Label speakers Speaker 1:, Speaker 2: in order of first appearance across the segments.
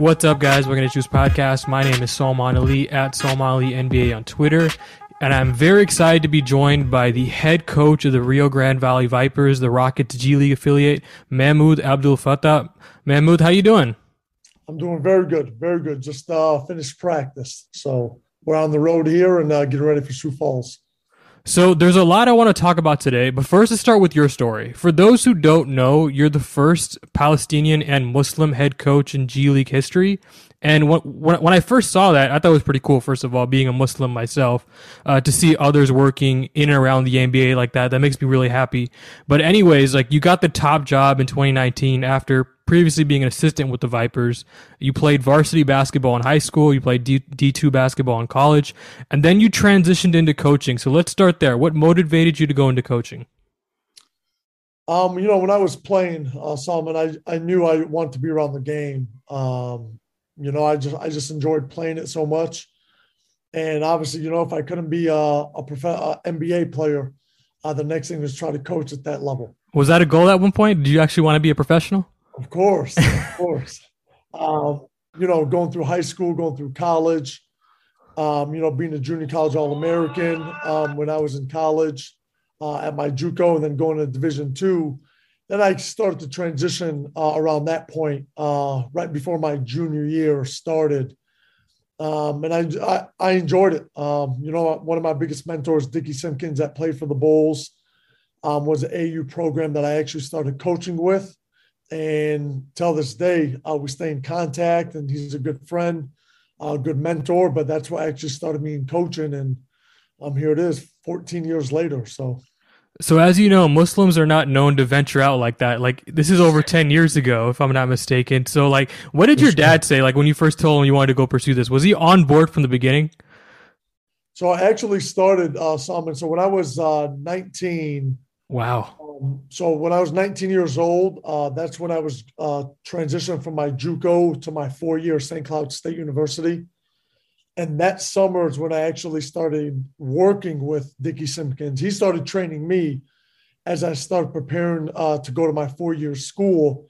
Speaker 1: What's up, guys? We're going to choose podcast. My name is Salman Ali at Salman Ali NBA on Twitter. And I'm very excited to be joined by the head coach of the Rio Grande Valley Vipers, the Rockets G League affiliate, Mahmoud Abdul Fattah. Mahmoud, how you doing?
Speaker 2: I'm doing very good, very good. Just uh, finished practice, so we're on the road here and uh, getting ready for Sioux Falls.
Speaker 1: So there's a lot I want to talk about today, but first let's start with your story. For those who don't know, you're the first Palestinian and Muslim head coach in G League history. And when, when I first saw that, I thought it was pretty cool, first of all, being a Muslim myself, uh, to see others working in and around the NBA like that. That makes me really happy. But anyways, like you got the top job in 2019 after previously being an assistant with the Vipers. You played varsity basketball in high school. You played D- D2 basketball in college. And then you transitioned into coaching. So let's start there. What motivated you to go into coaching?
Speaker 2: Um, you know, when I was playing, uh, Salman, I, I knew I wanted to be around the game. Um, you know, I just I just enjoyed playing it so much, and obviously, you know, if I couldn't be a, a, prof- a NBA player, uh, the next thing was try to coach at that level.
Speaker 1: Was that a goal at one point? Did you actually want to be a professional?
Speaker 2: Of course, of course. Um, you know, going through high school, going through college, um, you know, being a junior college All American um, when I was in college uh, at my JUCO, and then going to Division two then I started to transition uh, around that point, uh, right before my junior year started. Um, and I, I, I, enjoyed it. Um, you know, one of my biggest mentors, Dickey Simpkins, that played for the Bulls, um, was an AU program that I actually started coaching with. And till this day, uh, we stay in contact, and he's a good friend, a good mentor. But that's what actually started me in coaching. And um, here it is, 14 years later. So
Speaker 1: so as you know, Muslims are not known to venture out like that. Like this is over 10 years ago, if I'm not mistaken. So like, what did your dad say? Like when you first told him you wanted to go pursue this, was he on board from the beginning?
Speaker 2: So I actually started uh, Salman. So when I was uh, 19.
Speaker 1: Wow.
Speaker 2: Um, so when I was 19 years old, uh, that's when I was uh, transitioning from my JUCO to my four-year St. Cloud State University and that summer is when I actually started working with Dickey Simpkins. He started training me as I started preparing uh, to go to my four year school.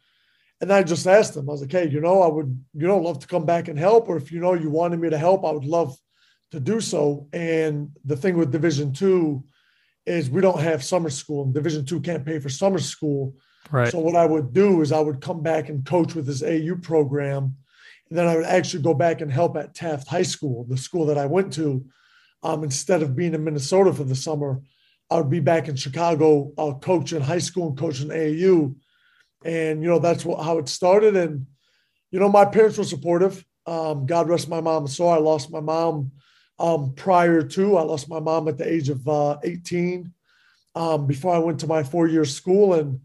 Speaker 2: And I just asked him, I was like, hey, you know, I would, you know, love to come back and help. Or if you know you wanted me to help, I would love to do so. And the thing with Division two is we don't have summer school, and Division two can't pay for summer school.
Speaker 1: Right.
Speaker 2: So what I would do is I would come back and coach with this AU program then I would actually go back and help at Taft High School, the school that I went to. Um, instead of being in Minnesota for the summer, I would be back in Chicago uh, coaching high school and coaching AAU. And, you know, that's what, how it started. And, you know, my parents were supportive. Um, God rest my mom. So I lost my mom um, prior to, I lost my mom at the age of uh, 18 um, before I went to my four year school. And,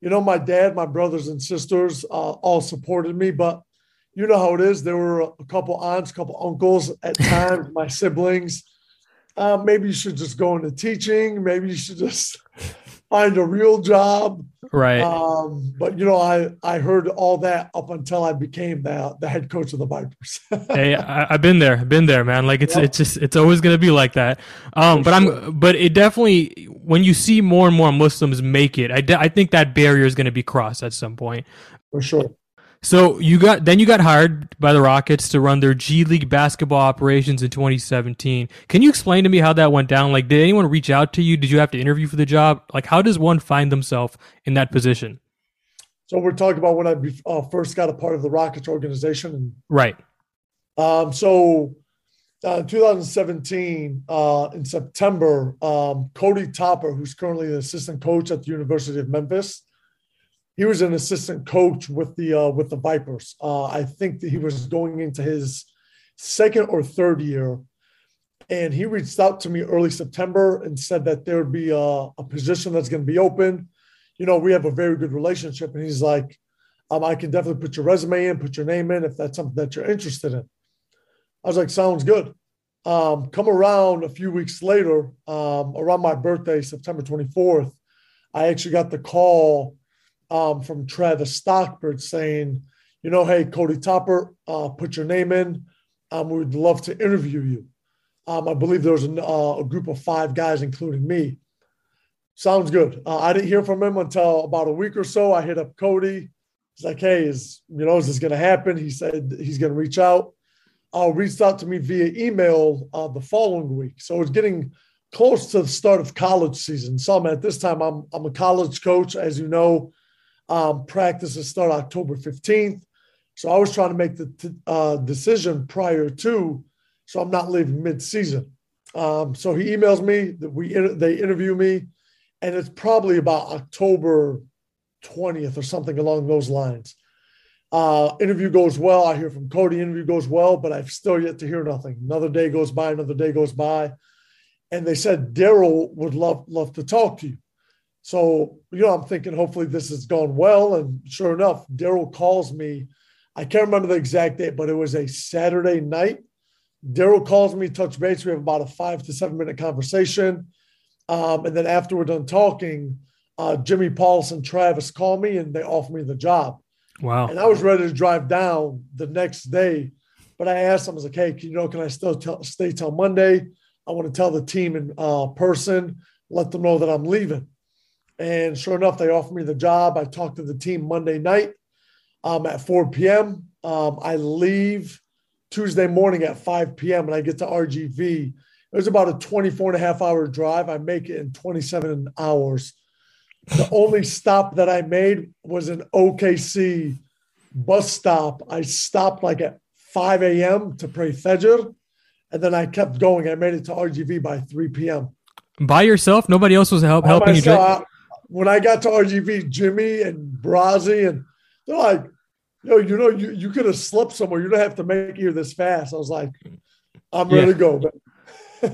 Speaker 2: you know, my dad, my brothers and sisters uh, all supported me, but you know how it is. There were a couple aunts, a couple uncles at times, my siblings. Uh, maybe you should just go into teaching. Maybe you should just find a real job.
Speaker 1: Right.
Speaker 2: Um, but you know, I I heard all that up until I became the the head coach of the Vipers.
Speaker 1: hey, I, have been there, been there, man. Like it's yep. it's just it's always gonna be like that. Um, For but sure. I'm but it definitely when you see more and more Muslims make it, I de- I think that barrier is gonna be crossed at some point.
Speaker 2: For sure.
Speaker 1: So you got then you got hired by the Rockets to run their G League basketball operations in 2017. Can you explain to me how that went down? Like, did anyone reach out to you? Did you have to interview for the job? Like, how does one find themselves in that position?
Speaker 2: So we're talking about when I uh, first got a part of the Rockets organization.
Speaker 1: Right.
Speaker 2: Um, so uh, 2017 uh, in September, um, Cody Toppert, who's currently the assistant coach at the University of Memphis, he was an assistant coach with the uh, with the Vipers. Uh, I think that he was going into his second or third year, and he reached out to me early September and said that there would be a, a position that's going to be open. You know, we have a very good relationship, and he's like, um, "I can definitely put your resume in, put your name in if that's something that you're interested in." I was like, "Sounds good." Um, come around a few weeks later, um, around my birthday, September 24th, I actually got the call um, from Travis Stockbrugger saying, you know, hey, Cody Toppert, uh, put your name in. Um, we would love to interview you. Um, I believe there was a, uh, a, group of five guys, including me. Sounds good. Uh, I didn't hear from him until about a week or so. I hit up Cody. He's like, hey, is you know, is this going to happen? He said he's going to reach out. Uh, reached out to me via email uh, the following week. So it's getting close to the start of college season. So I'm at this time, I'm I'm a college coach, as you know. Um, practices start October 15th. So I was trying to make the t- uh, decision prior to, so I'm not leaving mid-season. Um, so he emails me that we they interview me, and it's probably about October 20th or something along those lines. Uh, interview goes well. I hear from Cody. Interview goes well, but I've still yet to hear nothing. Another day goes by. Another day goes by, and they said Daryl would love love to talk to you. So you know, I'm thinking hopefully this has gone well. And sure enough, Daryl calls me. I can't remember the exact date, but it was a Saturday night. Daryl calls me, touch base. We have about a five to seven minute conversation. Um, and then after we're done talking, uh, Jimmy Paulson, Travis call me and they offer me the job.
Speaker 1: Wow.
Speaker 2: And I was ready to drive down the next day, but I asked them, I was like, hey, can, you know, can I still tell, stay till Monday? I want to tell the team in uh, person, let them know that I'm leaving. And sure enough, they offered me the job. I talked to the team Monday night um, at 4 p.m. Um, I leave Tuesday morning at 5 p.m. and I get to RGV. It was about a 24 and a half hour drive. I make it in 27 hours the only stop that I made was an OKC bus stop. I stopped like at 5 a.m. to pray Fajr, and then I kept going. I made it to RGV by 3 p.m.
Speaker 1: By yourself? Nobody else was help, helping myself, you? Drive?
Speaker 2: When I got to RGV, Jimmy and Brazi, and they're like, yo, you know, you, you could have slept somewhere. You don't have to make it here this fast. I was like, I'm ready to go.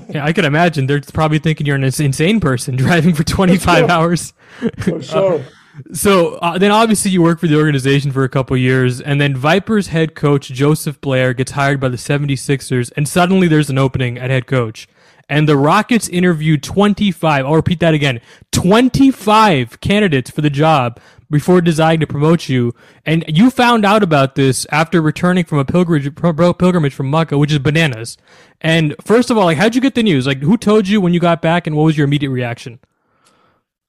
Speaker 1: Yeah, I could imagine they're probably thinking you're an insane person driving for 25 hours.
Speaker 2: For sure. Uh,
Speaker 1: so uh, then obviously you work for the organization for a couple years and then Vipers head coach Joseph Blair gets hired by the 76ers and suddenly there's an opening at head coach. And the Rockets interviewed 25, I'll repeat that again, 25 candidates for the job before deciding to promote you. And you found out about this after returning from a pilgrimage, pilgrimage from Mecca, which is bananas. And first of all, like, how'd you get the news? Like, who told you when you got back, and what was your immediate reaction?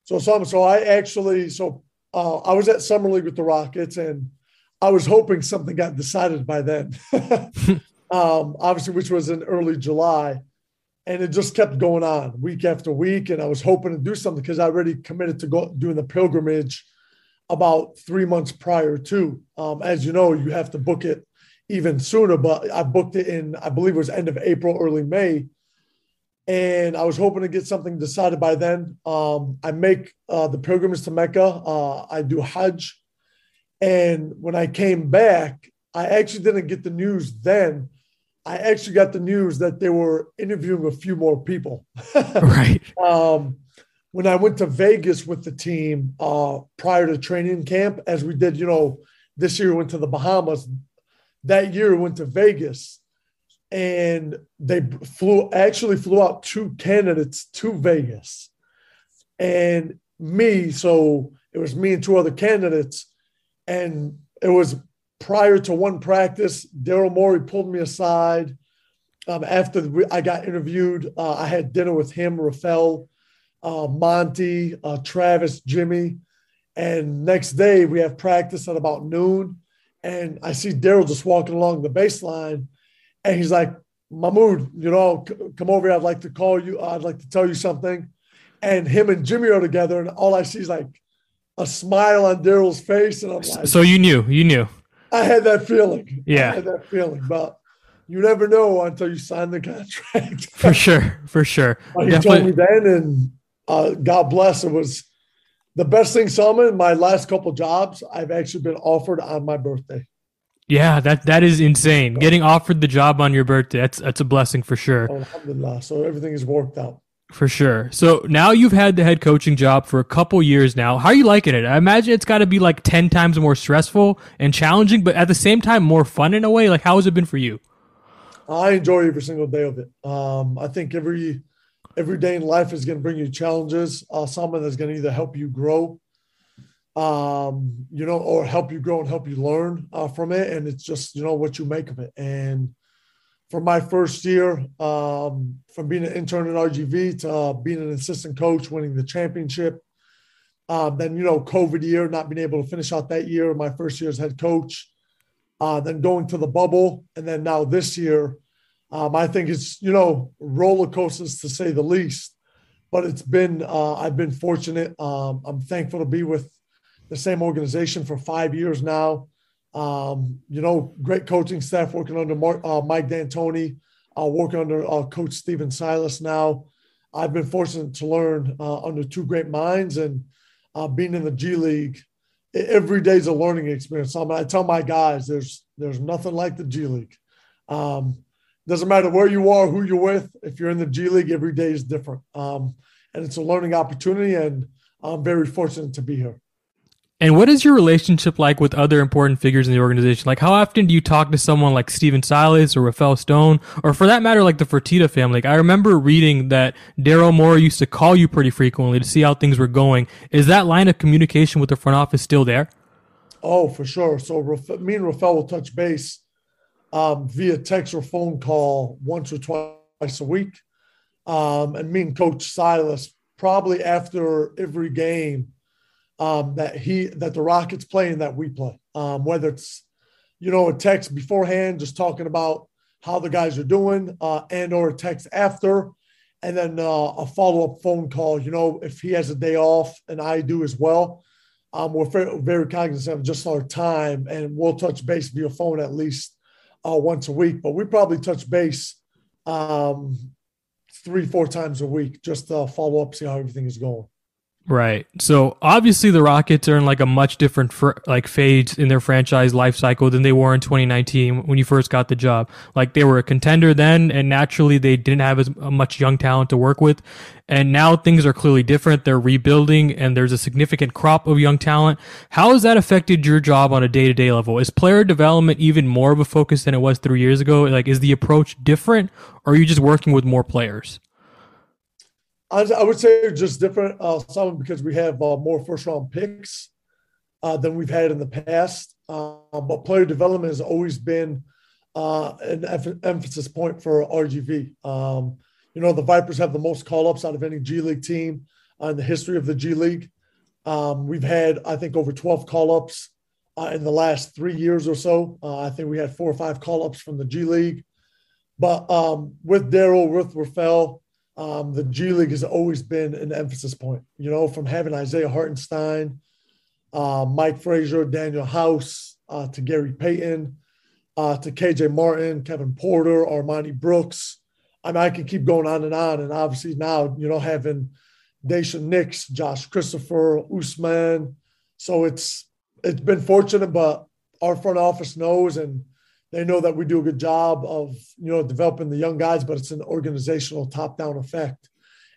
Speaker 2: So, some, so I actually, so uh, I was at summer league with the Rockets, and I was hoping something got decided by then. um, obviously, which was in early July and it just kept going on week after week. And I was hoping to do something because I already committed to go doing the pilgrimage about three months prior to. Um, as you know, you have to book it even sooner, but I booked it in, I believe it was end of April, early May. And I was hoping to get something decided by then. Um, I make uh, the pilgrimage to Mecca. Uh, I do Hajj. And when I came back, I actually didn't get the news then. I actually got the news that they were interviewing a few more people.
Speaker 1: right.
Speaker 2: Um, when I went to Vegas with the team uh, prior to training camp, as we did, you know, this year we went to the Bahamas. That year we went to Vegas, and they flew actually flew out two candidates to Vegas, and me. So it was me and two other candidates, and it was prior to one practice. Daryl Morey pulled me aside. Um, after I got interviewed, uh, I had dinner with him, Rafael uh, Monte, uh, Travis, Jimmy. And next day we have practice at about noon. And I see Daryl just walking along the baseline. And he's like, Mahmoud, you know, c- come over here. I'd like to call you. I'd like to tell you something. And him and Jimmy are together. And all I see is like a smile on Daryl's face. And I'm like,
Speaker 1: So you knew, you knew.
Speaker 2: I had that feeling.
Speaker 1: Yeah.
Speaker 2: I had that feeling. But you never know until you sign the contract.
Speaker 1: for sure. For sure.
Speaker 2: he Definitely. told me then. And uh, God bless. It was the best thing, Salman. My last couple jobs, I've actually been offered on my birthday.
Speaker 1: Yeah, that that is insane. Getting offered the job on your birthday, that's that's a blessing for sure.
Speaker 2: Alhamdulillah. So everything has worked out.
Speaker 1: For sure. So now you've had the head coaching job for a couple years now. How are you liking it? I imagine it's got to be like 10 times more stressful and challenging, but at the same time more fun in a way. Like how has it been for you?
Speaker 2: I enjoy every single day of it. Um, I think every every day in life is going to bring you challenges. Uh, someone that's going to either help you grow, um, you know, or help you grow and help you learn uh, from it. And it's just, you know, what you make of it. And for my first year, um, from being an intern at RGV to uh, being an assistant coach, winning the championship, Um, then, you know, COVID year, not being able to finish out that year, my first year as head coach. Uh, then going to the bubble. And then now this year, um, I think it's, you know, roller coasters to say the least. But it's been, uh, I've been fortunate. Um, I'm thankful to be with the same organization for five years now. Um, you know, great coaching staff working under Mark, uh, Mike D'Antoni, uh, working under uh, Coach Stephen Silas now. I've been fortunate to learn uh, under two great minds and uh, being in the G League. Every day is a learning experience. I, I tell my guys, there's there's nothing like the G League. Um, doesn't matter where you are, who you're with. If you're in the G League, every day is different, um, and it's a learning opportunity. And I'm very fortunate to be here.
Speaker 1: And what is your relationship like with other important figures in the organization? Like, how often do you talk to someone like Stephen Silas or Rafael Stone, or for that matter, like the Fertitta family? Like, I remember reading that Daryl Morey used to call you pretty frequently to see how things were going. Is that line of communication with the front office still there?
Speaker 2: Oh, for sure. So me and Rafael will touch base um, via text or phone call once or twice a week. Um, and me and Coach Silas probably after every game um, that he that the Rockets play and that we play. Um, whether it's you know a text beforehand, just talking about how the guys are doing, uh, and or a text after, and then uh, a follow up phone call. You know, if he has a day off and I do as well, um, we're very, very cognizant of just our time, and we'll touch base via phone at least uh, once a week. But we probably touch base um, three, four times a week just to follow up, see how everything is going.
Speaker 1: Right. So obviously the Rockets are in like a much different fr- like phase in their franchise life cycle than they were in 2019 when you first got the job. Like they were a contender then, and naturally they didn't have as uh, much young talent to work with. And now things are clearly different. They're rebuilding, and there's a significant crop of young talent. How has that affected your job on a day to day level? Is player development even more of a focus than it was three years ago? Like, is the approach different, or are you just working with more players?
Speaker 2: I, would say just different. Uh, because we have uh, more first round picks uh, than we've had in the past. Uh, but player development has always been uh, an emphasis point for RGV. Um, you know, the Vipers have the most call ups out of any G League team in the history of the G League. Um, we've had, I think, over 12 call ups uh, in the last three years or so. I think we had four or five call ups from the G League. But um, with Daryl, with Rafael, um, the G League has always been an emphasis point. You know, from having Isaiah Hartenstein, uh, Mike Frazier, Danuel House, uh, to Gary Payton, uh, to KJ Martin, Kevin Porter, Armoni Brooks. I mean, I can keep going on and on. And obviously now, you know, having Daishen Nix, Josh Christopher, Usman. So it's it's been fortunate, but our front office knows and they know that we do a good job of you know developing the young guys, but it's an organizational top-down effect.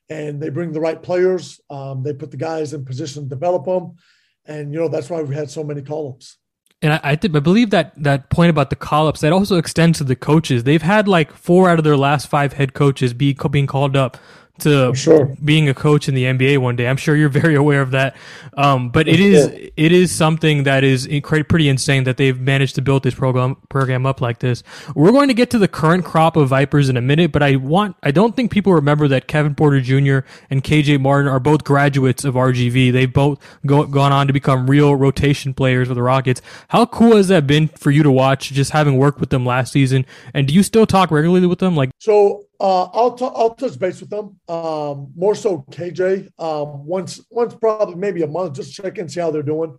Speaker 2: And they bring the right players. Um, they put the guys in position to develop them, and you know that's why we had so many call-ups.
Speaker 1: And I, I, th- I believe that that point about the call-ups that also extends to the coaches. They've had like four out of their last five head coaches be being called up to sure. being a coach in the NBA one day. I'm sure you're very aware of that. Um, but it is it is something that is pretty insane that they've managed to build this program program up like this. We're going to get to the current crop of Vipers in a minute, but I want I don't think people remember that Kevin Porter Jr. and KJ Martin are both graduates of RGV. They've both go, gone on to become real rotation players for the Rockets. How cool has that been for you to watch, just having worked with them last season? And do you still talk regularly with them? Like
Speaker 2: so, uh, I'll t- I'll touch base with them. Um, more so KJ. Um, once once probably maybe a month, just check in, see how they're doing.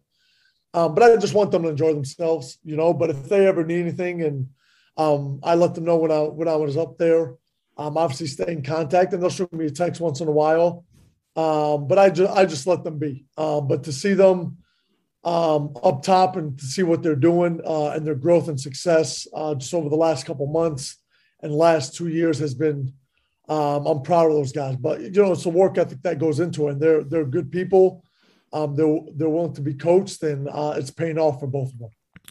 Speaker 2: Um, but I just want them to enjoy themselves, you know. But if they ever need anything, and um, I let them know when I when I was up there. Um, obviously, stay in contact, and they'll shoot me a text once in a while. Um, but I just I just let them be. Um, but to see them um, up top and to see what they're doing uh, and their growth and success uh, just over the last couple months and last two years has been um, I'm proud of those guys. But you know, it's a work ethic that goes into it. And they're they're good people. Um, they're they're willing to be coached, and uh, it's paying off for both of them.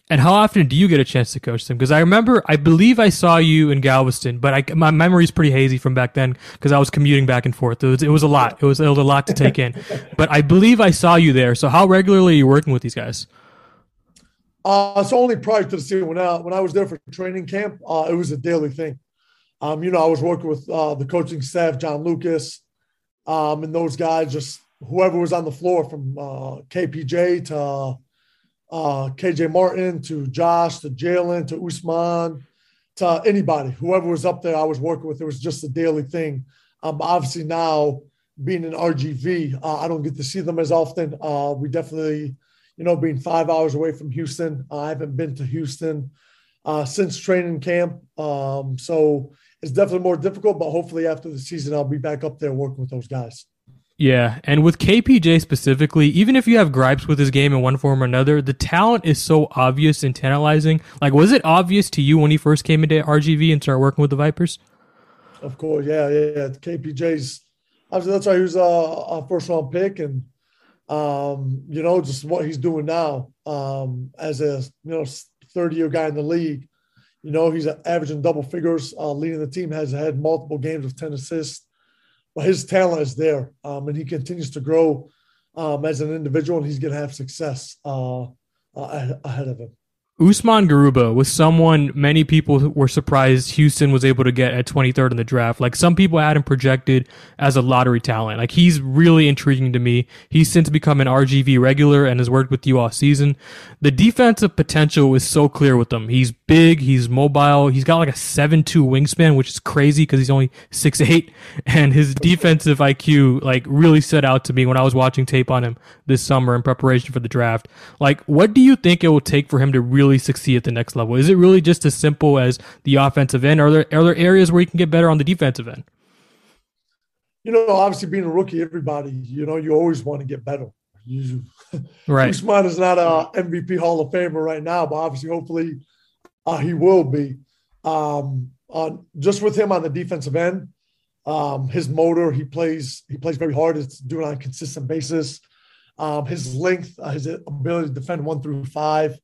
Speaker 1: And how often do you get a chance to coach them? Because I remember, I believe I saw you in Galveston, but I, my memory is pretty hazy from back then because I was commuting back and forth. It was, it was a lot. It was, it was a lot to take in. but I believe I saw you there. So how regularly are you working with these guys?
Speaker 2: Uh, so only prior to the season when I when I was there for training camp, uh, it was a daily thing. Um, you know, I was working with uh, the coaching staff, John Lucas, um, and those guys just whoever was on the floor from uh, KPJ to uh, KJ Martin to Josh to Jalen to Usman to anybody, whoever was up there I was working with, it was just a daily thing. Um, obviously now being in RGV, uh, I don't get to see them as often. We definitely, you know, being five hours away from Houston, I haven't been to Houston uh, since training camp. Um, so it's definitely more difficult, but hopefully after the season, I'll be back up there working with those guys.
Speaker 1: Yeah, and with KPJ specifically, even if you have gripes with his game in one form or another, the talent is so obvious and tantalizing. Like, was it obvious to you when he first came into RGV and started working with the Vipers?
Speaker 2: Of course, yeah, yeah. yeah. KPJ's obviously that's why he was a, a first round pick, and um, you know, just what he's doing now um, as a you know third year guy in the league. You know, he's averaging double figures, uh, leading the team, has had multiple games with 10 assists. But his talent is there, um, and he continues to grow um, as an individual, and he's going to have success uh, uh, ahead of him.
Speaker 1: Usman Garuba was someone many people were surprised Houston was able to get at 23rd in the draft. Like some people had him projected as a lottery talent. Like he's really intriguing to me. He's since become an RGV regular and has worked with you all season. The defensive potential is so clear with him. He's big, he's mobile, he's got like a 7-2 wingspan, which is crazy because he's only 6'8. And his defensive IQ like really stood out to me when I was watching tape on him this summer in preparation for the draft. Like, what do you think it will take for him to really really succeed at the next level? Is it really just as simple as the offensive end? Are there are there areas where you can get better on the defensive end?
Speaker 2: You know, obviously being a rookie, everybody, you know, you always want to get better. You,
Speaker 1: right.
Speaker 2: Usman is not a MVP Hall of Famer right now, but obviously, hopefully, uh, he will be. Um, on just with him on the defensive end, um, his motor, he plays he plays very hard. It's doing it on a consistent basis. Um, his length, uh, his ability to defend one through five,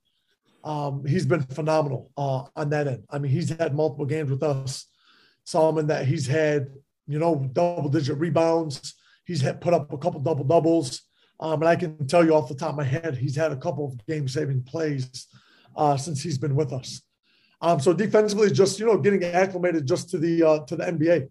Speaker 2: um, he's been phenomenal uh, on that end. I mean, he's had multiple games with us, Solomon, that he's had, you know, double digit rebounds. He's had put up a couple double doubles. Um, and I can tell you off the top of my head, he's had a couple of game saving plays uh, since he's been with us. Um, so defensively, just you know, getting acclimated just to the uh, to the NBA.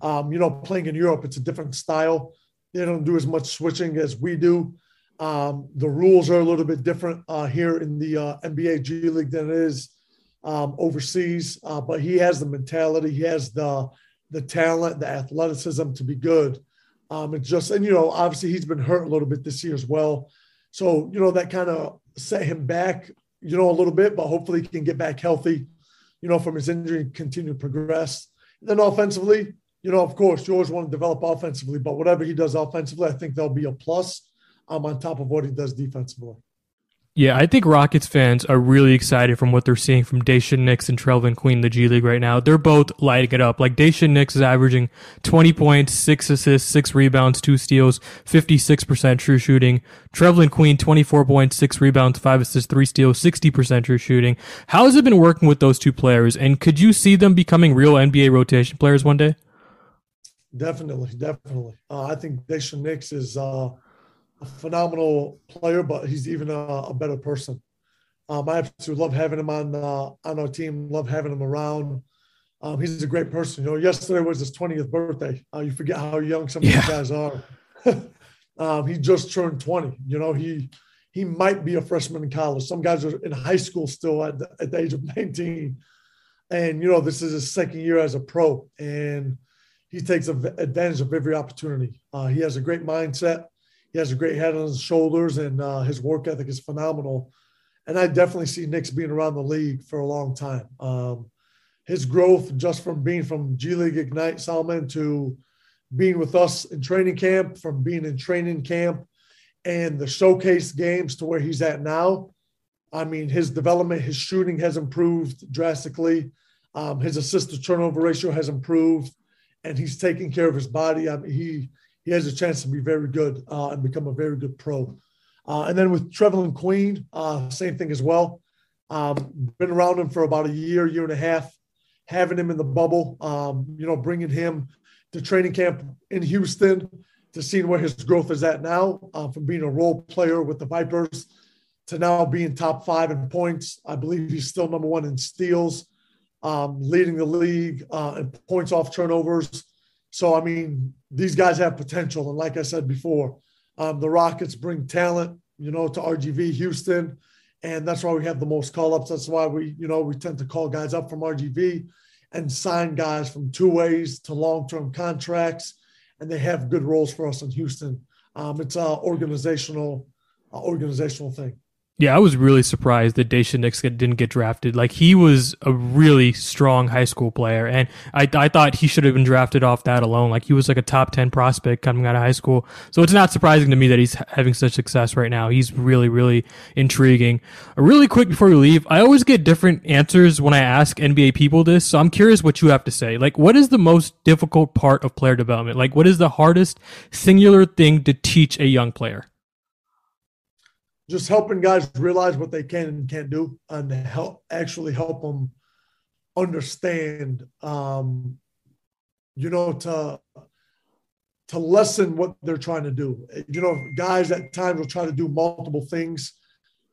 Speaker 2: Um, you know, playing in Europe, it's a different style. They don't do as much switching as we do. Um, the rules are a little bit different uh, here in the uh, NBA G League than it is um, overseas. Uh, but he has the mentality, he has the the talent, the athleticism to be good. Um, it's just, and you know, obviously he's been hurt a little bit this year as well. So you know that kind of set him back, you know, a little bit. But hopefully he can get back healthy, you know, from his injury and continue to progress. And then offensively, you know, of course, you always want to develop offensively, but whatever he does offensively, I think there'll be a plus um, on top of what he does defensively.
Speaker 1: Yeah, I think Rockets fans are really excited from what they're seeing from Daishen Nix and Trevelin Queen in the G League right now. They're both lighting it up. Like Daishen Nix is averaging 20 points, 6 assists, 6 rebounds, 2 steals, 56% true shooting. Trevelin Queen, 24 points, 6 rebounds, 5 assists, 3 steals, 60% true shooting. How has it been working with those two players? And could you see them becoming real NBA rotation players one day?
Speaker 2: Definitely, definitely. Uh, I think Daishen Nix is. Uh, a phenomenal player, but he's even a, a better person. Um, I absolutely love having him on uh, on our team. Love having him around. Um, he's a great person. You know, yesterday was his 20th birthday. Uh, you forget how young some of yeah. these guys are. um, he just turned 20. You know, he he might be a freshman in college. Some guys are in high school still at the, at the age of 19. And you know, this is his second year as a pro, and he takes advantage of every opportunity. Uh, he has a great mindset he has a great head on his shoulders, and uh, his work ethic is phenomenal. And I definitely see Nix being around the league for a long time. Um, his growth just from being from G League Ignite Solomon to being with us in training camp, from being in training camp and the showcase games to where he's at now. I mean, his development, his shooting has improved drastically. Um, his assist to turnover ratio has improved, and he's taking care of his body. I mean, he he has a chance to be very good uh, and become a very good pro. Uh, and then with Trevelin Queen, uh, same thing as well. Um, been around him for about a year, year and a half, having him in the bubble, um, you know, bringing him to training camp in Houston to seeing where his growth is at now uh, from being a role player with the Vipers to now being top five in points. I believe he's still number one in steals, um, leading the league uh, in points off turnovers. So, I mean, these guys have potential. And like I said before, Um, the Rockets bring talent, you know, to RGV Houston, and that's why we have the most call ups. That's why we, you know, we tend to call guys up from RGV and sign guys from two ways to long term contracts, and they have good roles for us in Houston. Um, it's an organizational, organizational thing.
Speaker 1: Yeah, I was really surprised that Daishen Nix didn't get drafted. Like he was a really strong high school player, and I I thought he should have been drafted off that alone. Like he was like a top ten prospect coming out of high school. So it's not surprising to me that he's having such success right now. He's really really intriguing. Uh, really quick before we leave, I always get different answers when I ask NBA people this. So I'm curious what you have to say. Like, what is the most difficult part of player development? Like, what is the hardest singular thing to teach a young player?
Speaker 2: Just helping guys realize what they can and can't do and help actually help them understand um, you know to to lessen what they're trying to do. You know guys at times will try to do multiple things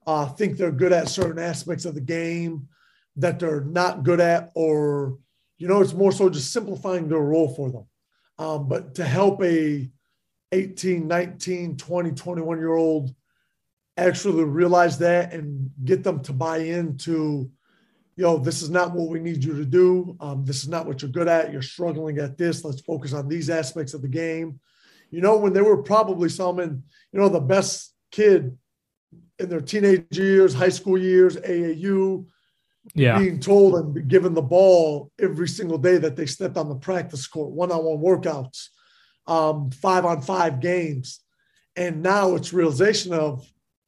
Speaker 2: uh, think they're good at certain aspects of the game that they're not good at or you know it's more so just simplifying their role for them. Um, but to help a 18 19 20 21 year old actually realize that and get them to buy into, you know, this is not what we need you to do. Um, this is not what you're good at. You're struggling at this. Let's focus on these aspects of the game. You know, when they were probably some in, you know, the best kid in their teenage years, high school years, AAU, yeah. being told and given the ball every single day that they stepped on the practice court, one-on-one workouts, um, five-on-five games. And now it's realization of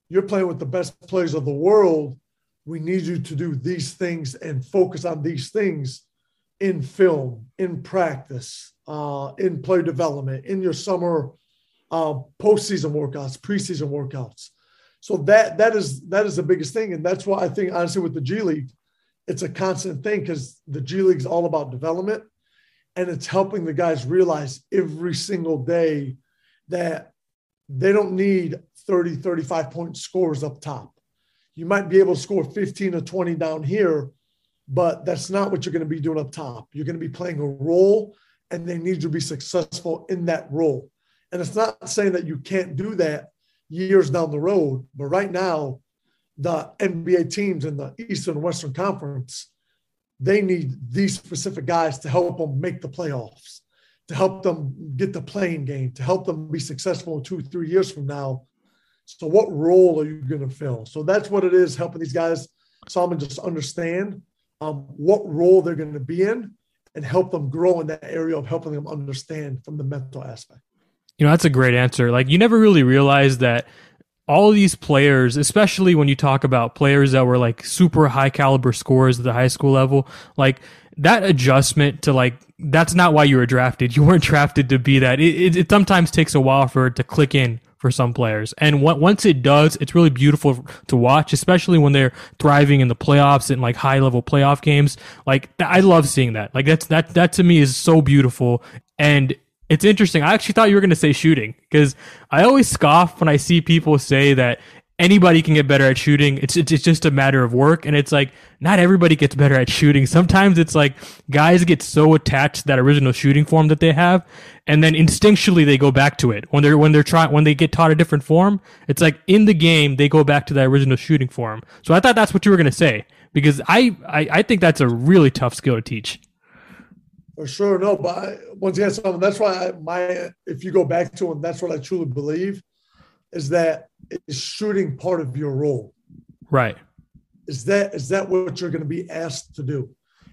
Speaker 2: you're playing with the best players of the world. We need you to do these things and focus on these things in film, in practice, uh, in player development, in your summer uh, postseason workouts, preseason workouts. So that that is that is the biggest thing, and that's why I think honestly with the G League, it's a constant thing because the G League is all about development, and it's helping the guys realize every single day that they don't need 30, 35 point scores up top. You might be able to score 15 or 20 down here, but that's not what you're going to be doing up top. You're going to be playing a role, and they need to be successful in that role. And it's not saying that you can't do that years down the road, but right now, the NBA teams in the Eastern and Western Conference, they need these specific guys to help them make the playoffs, to help them get the playing game, to help them be successful two, three years from now so, what role are you going to fill? So, that's what it is helping these guys, Solomon, just understand um, what role they're going to be in and help them grow in that area of helping them understand from the mental aspect.
Speaker 1: You know, that's a great answer. Like, you never really realize that all these players, especially when you talk about players that were like super high caliber scores at the high school level, like that adjustment to like that's not why you were drafted. You weren't drafted to be that. It, it, it sometimes takes a while for it to click in for some players. And once it does, it's really beautiful to watch, especially when they're thriving in the playoffs and like high level playoff games. Like I love seeing that. Like that's that that to me is so beautiful. And it's interesting. I actually thought you were going to say shooting because I always scoff when I see people say that anybody can get better at shooting. It's, it's just a matter of work. And it's like, not everybody gets better at shooting. Sometimes it's like guys get so attached to that original shooting form that they have. And then instinctually they go back to it when they're, when they're trying, when they get taught a different form. It's like in the game, they go back to that original shooting form. So I thought that's what you were to say because I, I, I think that's a really tough skill to teach.
Speaker 2: For sure, no, but I, once again, so that's why I, my if you go back to it, that's what I truly believe is that is shooting part of your role?
Speaker 1: Right.
Speaker 2: Is that is that what you're going to be asked to do?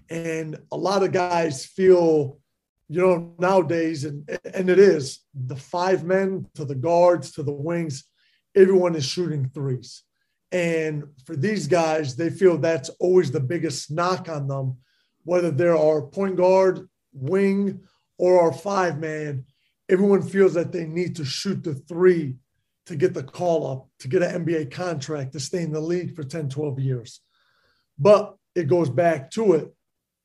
Speaker 2: And a lot of guys feel, you know, nowadays, and and it is the five men to the guards to the wings, everyone is shooting threes. And for these guys, they feel that's always the biggest knock on them, whether they're our point guard, wing, or our five man. Everyone feels that they need to shoot the three to get the call up, to get an NBA contract, to stay in the league for 10, 12 years. But it goes back to it.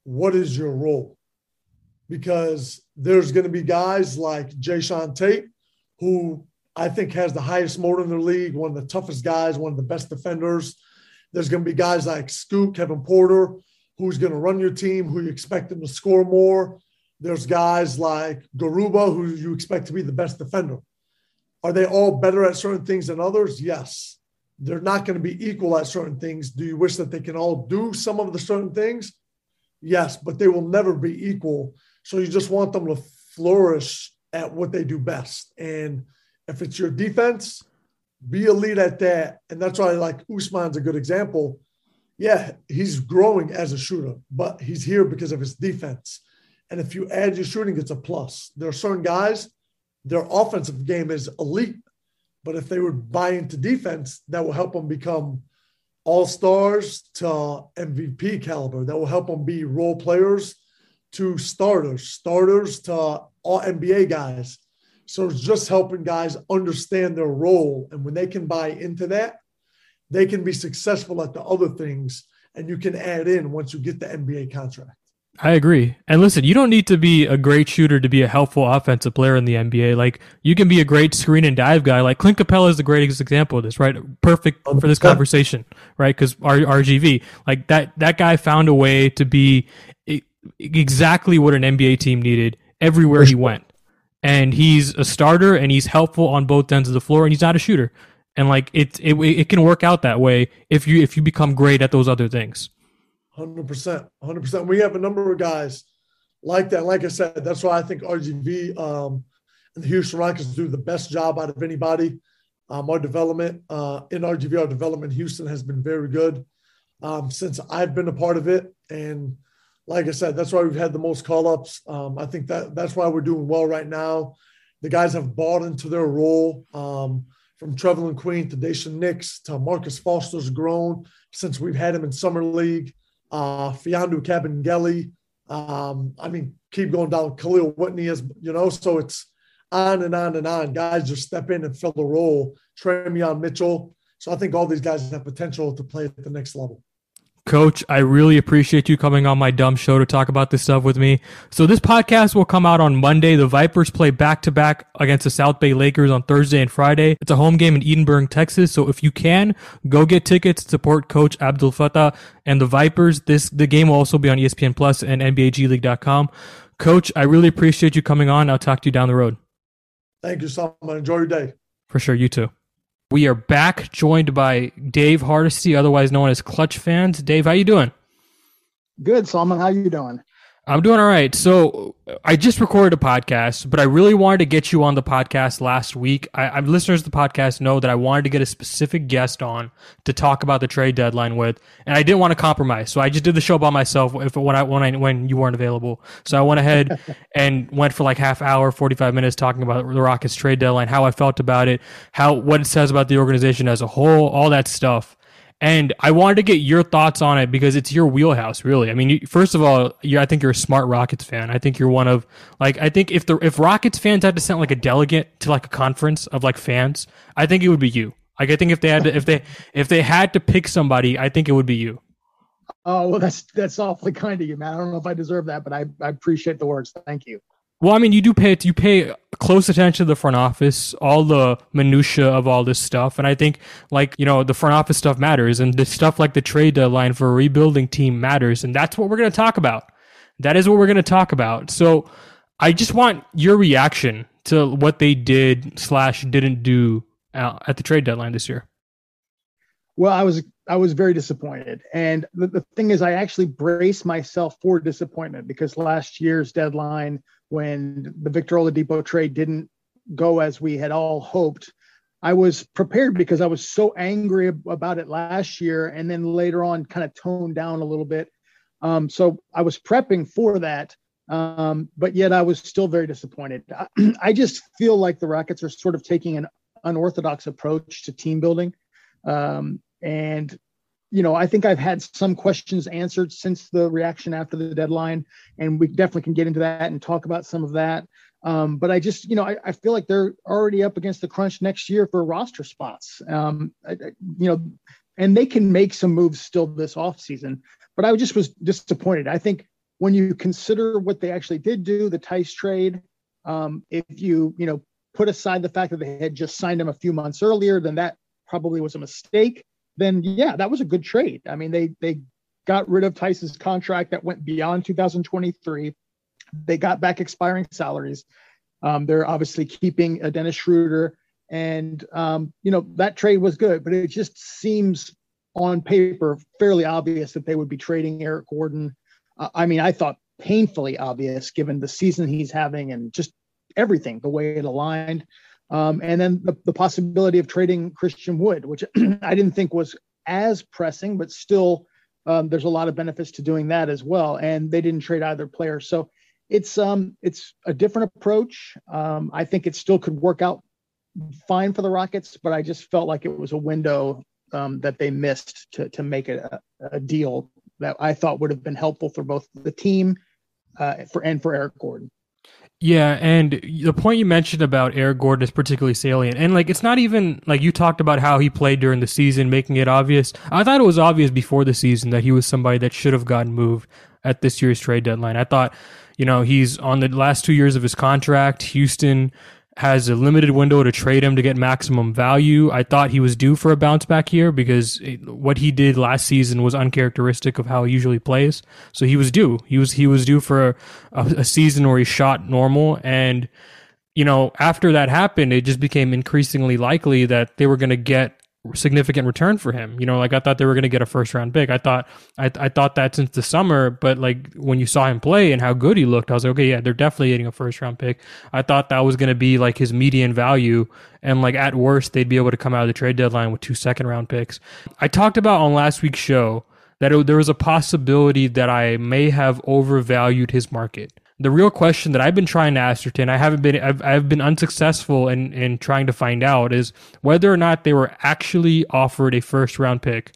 Speaker 2: What is your role? Because there's going to be guys like Jae'Sean Tate, who I think has the highest motor in the league, one of the toughest guys, one of the best defenders. There's going to be guys like Scoot, Kevin Porter, who's going to run your team, who you expect them to score more. There's guys like Garuba, who you expect to be the best defender Are they all better at certain things than others? Yes. They're not going to be equal at certain things. Do you wish that they can all do some of the certain things? Yes, but they will never be equal. So you just want them to flourish at what they do best. And if it's your defense, be a lead at that. And that's why like Usman's a good example. Yeah, he's growing as a shooter, but he's here because of his defense. And if you add your shooting, it's a plus. There are certain guys, their offensive game is elite. But if they would buy into defense, that will help them become all stars to MVP caliber. That will help them be role players to starters, starters to all NBA guys. So it's just helping guys understand their role. And when they can buy into that, they can be successful at the other things. And you can add in once you get the NBA contract.
Speaker 1: I agree. And listen, you don't need to be a great shooter to be a helpful offensive player in the NBA. Like you can be a great screen and dive guy. Like Clint Capela is the greatest example of this, right? Perfect for this conversation, right? Because RGV, like that, that guy found a way to be exactly what an NBA team needed everywhere he went. And he's a starter and he's helpful on both ends of the floor and he's not a shooter. And like it, it, it can work out that way if you, if you become great at those other things.
Speaker 2: Hundred percent, hundred percent. We have a number of guys like that. Like I said, that's why I think RGV um, and the Houston Rockets do the best job out of anybody. Um, our development uh, in RGV, our development, Houston has been very good um, since I've been a part of it. And like I said, that's why we've had the most call ups. Um, I think that that's why we're doing well right now. The guys have bought into their role. Um, from Trevelin Queen to Daishen Nix to Marcus Foster's grown since we've had him in summer league uh, Mfiondu Kabengele. Um, I mean, keep going down. Khalil Whitney is, you know, so it's on and on and on. Guys just step in and fill the role. Trevion Mitchell. So I think all these guys have potential to play at the next level.
Speaker 1: Coach, I really appreciate you coming on my dumb show to talk about this stuff with me. So this podcast will come out on Monday. The Vipers play back to back against the South Bay Lakers on Thursday and Friday. It's a home game in Edinburg, Texas. So if you can, go get tickets, support Coach Abdul Fattah and the Vipers. This the game will also be on ESPN Plus and NBAGleague.com. Coach, I really appreciate you coming on. I'll talk to you down the road.
Speaker 2: Thank you so much. Enjoy your day.
Speaker 1: For sure. You too. We are back, joined by Dave Hardesty, otherwise known as Clutch Fans. Dave, how you doing?
Speaker 3: Good, Salman. How you doing?
Speaker 1: I'm doing all right. So I just recorded a podcast, but I really wanted to get you on the podcast last week. I, I listeners of the podcast know that I wanted to get a specific guest on to talk about the trade deadline with, and I didn't want to compromise. So I just did the show by myself if when I when I when you weren't available. So I went ahead and went for like half hour, 45 minutes talking about the Rockets trade deadline, how I felt about it, how what it says about the organization as a whole, all that stuff. And I wanted to get your thoughts on it because it's your wheelhouse, really. I mean, you, first of all, I think you're a smart Rockets fan. I think you're one of like I think if the if Rockets fans had to send like a delegate to like a conference of like fans, I think it would be you. Like I think if they had to if they if they had to pick somebody, I think it would be you.
Speaker 3: Oh well, that's that's awfully kind of you, man. I don't know if I deserve that, but I, I appreciate the words. Thank you.
Speaker 1: Well, I mean, you do pay you pay close attention to the front office, all the minutia of all this stuff, and I think like you know the front office stuff matters, and the stuff like the trade deadline for a rebuilding team matters, and that's what we're going to talk about. That is what we're going to talk about. So, I just want your reaction to what they did slash didn't do uh, at the trade deadline this year.
Speaker 3: Well, I was I was very disappointed, and the, the thing is, I actually braced myself for disappointment because last year's deadline when the Victor Oladipo trade didn't go as we had all hoped. I was prepared because I was so angry about it last year, and then later on, kind of toned down a little bit. Um, so I was prepping for that, um, but yet I was still very disappointed. I, I, just feel like the Rockets are sort of taking an unorthodox approach to team building, um, and you know, I think I've had some questions answered since the reaction after the deadline, and we definitely can get into that and talk about some of that. Um, but I just, you know, I, I, feel like they're already up against the crunch next year for roster spots. Um, I, you know, and they can make some moves still this offseason. But I just was disappointed. I think when you consider what they actually did do, the Theis trade, um, if you, you know, put aside the fact that they had just signed him a few months earlier, then that probably was a mistake then yeah, that was a good trade. I mean, they they got rid of Theis's contract that went beyond 2023. They got back expiring salaries. Um, they're obviously keeping a Dennis Schroeder And, um, you know, that trade was good, but it just seems on paper fairly obvious that they would be trading Eric Gordon. Uh, I mean, I thought painfully obvious given the season he's having and just everything, the way it aligned. Um, and then the, the possibility of trading Christian Wood, which I didn't think was as pressing, but still um, there's a lot of benefits to doing that as well. And they didn't trade either player. So it's um it's a different approach. Um, I think it still could work out fine for the Rockets, but I just felt like it was a window um, that they missed to to make it a, a, deal that I thought would have been helpful for both the team uh, for and for Eric Gordon.
Speaker 1: Yeah, and the point you mentioned about Eric Gordon is particularly salient. And like it's not even like you talked about how he played during the season, making it obvious. I thought it was obvious before the season that he was somebody that should have gotten moved at this year's trade deadline. I thought, you know, he's on the last two years of his contract. Houston has a limited window to trade him to get maximum value. I thought he was due for a bounce back here because what he did last season was uncharacteristic of how he usually plays. So he was due. He was he was due for a, a season where he shot normal and you know, after that happened, it just became increasingly likely that they were going to get significant return for him. You know, like I thought they were going to get a first round pick. I thought I, I thought that since the summer, but like when you saw him play and how good he looked, I was like, okay, yeah, they're definitely getting a first round pick. I thought that was going to be like his median value, and like at worst, they'd be able to come out of the trade deadline with two second round picks. I talked about on last week's show that it, there was a possibility that I may have overvalued his market the real question that I've been trying to ascertain, I haven't been, I've, I've been unsuccessful in, in trying to find out is whether or not they were actually offered a first round pick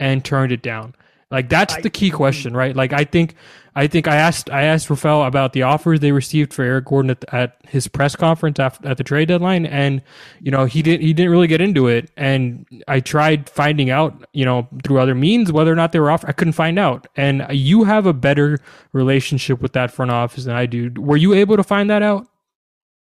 Speaker 1: and turned it down. Like that's the key question, right? Like I think I think I asked I asked Rafael about the offers they received for Eric Gordon at, at his press conference after, at the trade deadline, and you know he didn't he didn't really get into it. And I tried finding out, you know, through other means whether or not they were offered. I couldn't find out. And you have a better relationship with that front office than I do. Were you able to find that out?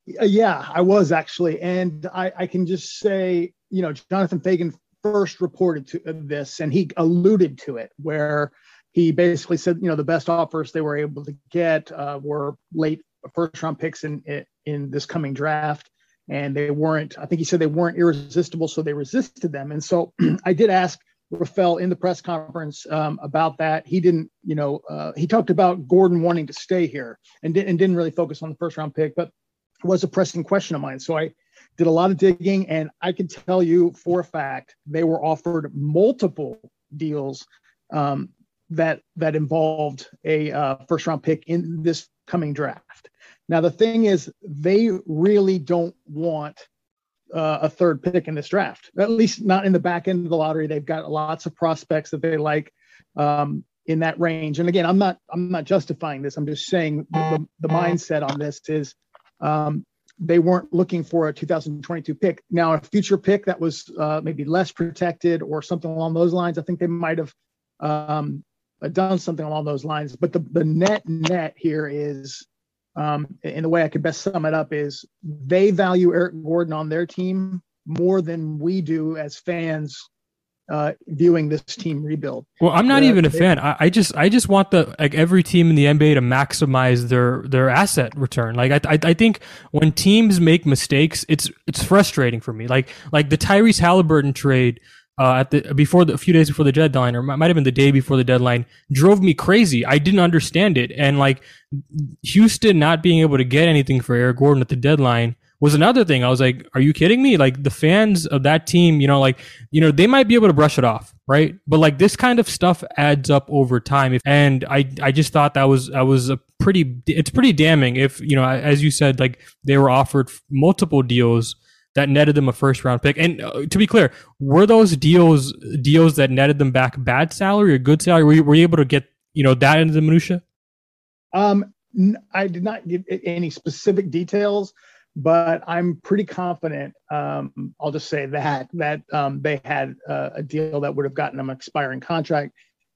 Speaker 3: Yeah, I was actually, and I, I can just say, you know, Jonathan Feigen first reported to this, and he alluded to it, where he basically said, you know, the best offers they were able to get uh, were late first round picks in in this coming draft, and they weren't. I think he said they weren't irresistible, so they resisted them. And so I did ask Rafael in the press conference um, about that. He didn't, you know, uh, he talked about Gordon wanting to stay here and, di- and didn't really focus on the first round pick, but was a pressing question of mine. So I did a lot of digging, and I can tell you for a fact they were offered multiple deals um, that that involved a uh, first round pick in this coming draft. Now the thing is, they really don't want uh, a third pick in this draft, at least not in the back end of the lottery. They've got lots of prospects that they like um, in that range. And again, I'm not I'm not justifying this. I'm just saying the, the mindset on this is um, they weren't looking for a 2022 pick. Now, a future pick that was uh, maybe less protected or something along those lines, I think they might have um, done something along those lines. But the, the net net here is, um, in the way I could best sum it up, is they value Eric Gordon on their team more than we do as fans uh, viewing this team rebuild.
Speaker 1: Well, I'm not uh, even a fan. I, I, just I just want the like every team in the NBA to maximize their their asset return. Like I, I I think when teams make mistakes, it's it's frustrating for me. Like like the Tyrese Halliburton trade. Uh, at the before the, a few days before the deadline, or might have been the day before the deadline, drove me crazy. I didn't understand it, and like Houston not being able to get anything for Eric Gordon at the deadline was another thing. I was like, are you kidding me? Like the fans of that team, you know, like, you know, they might be able to brush it off, right? But like this kind of stuff adds up over time. And I, I just thought that was, that was a pretty, it's pretty damning if, you know, as you said, like they were offered multiple deals that netted them a first round pick. And uh, to be clear, were those deals, deals that netted them back bad salary or good salary? Were you, were you able to get, you know, that into the minutia?
Speaker 3: Um, I did not get any specific details but I'm pretty confident. Um, I'll just say that that um, they had uh, a deal that would have gotten them an expiring contract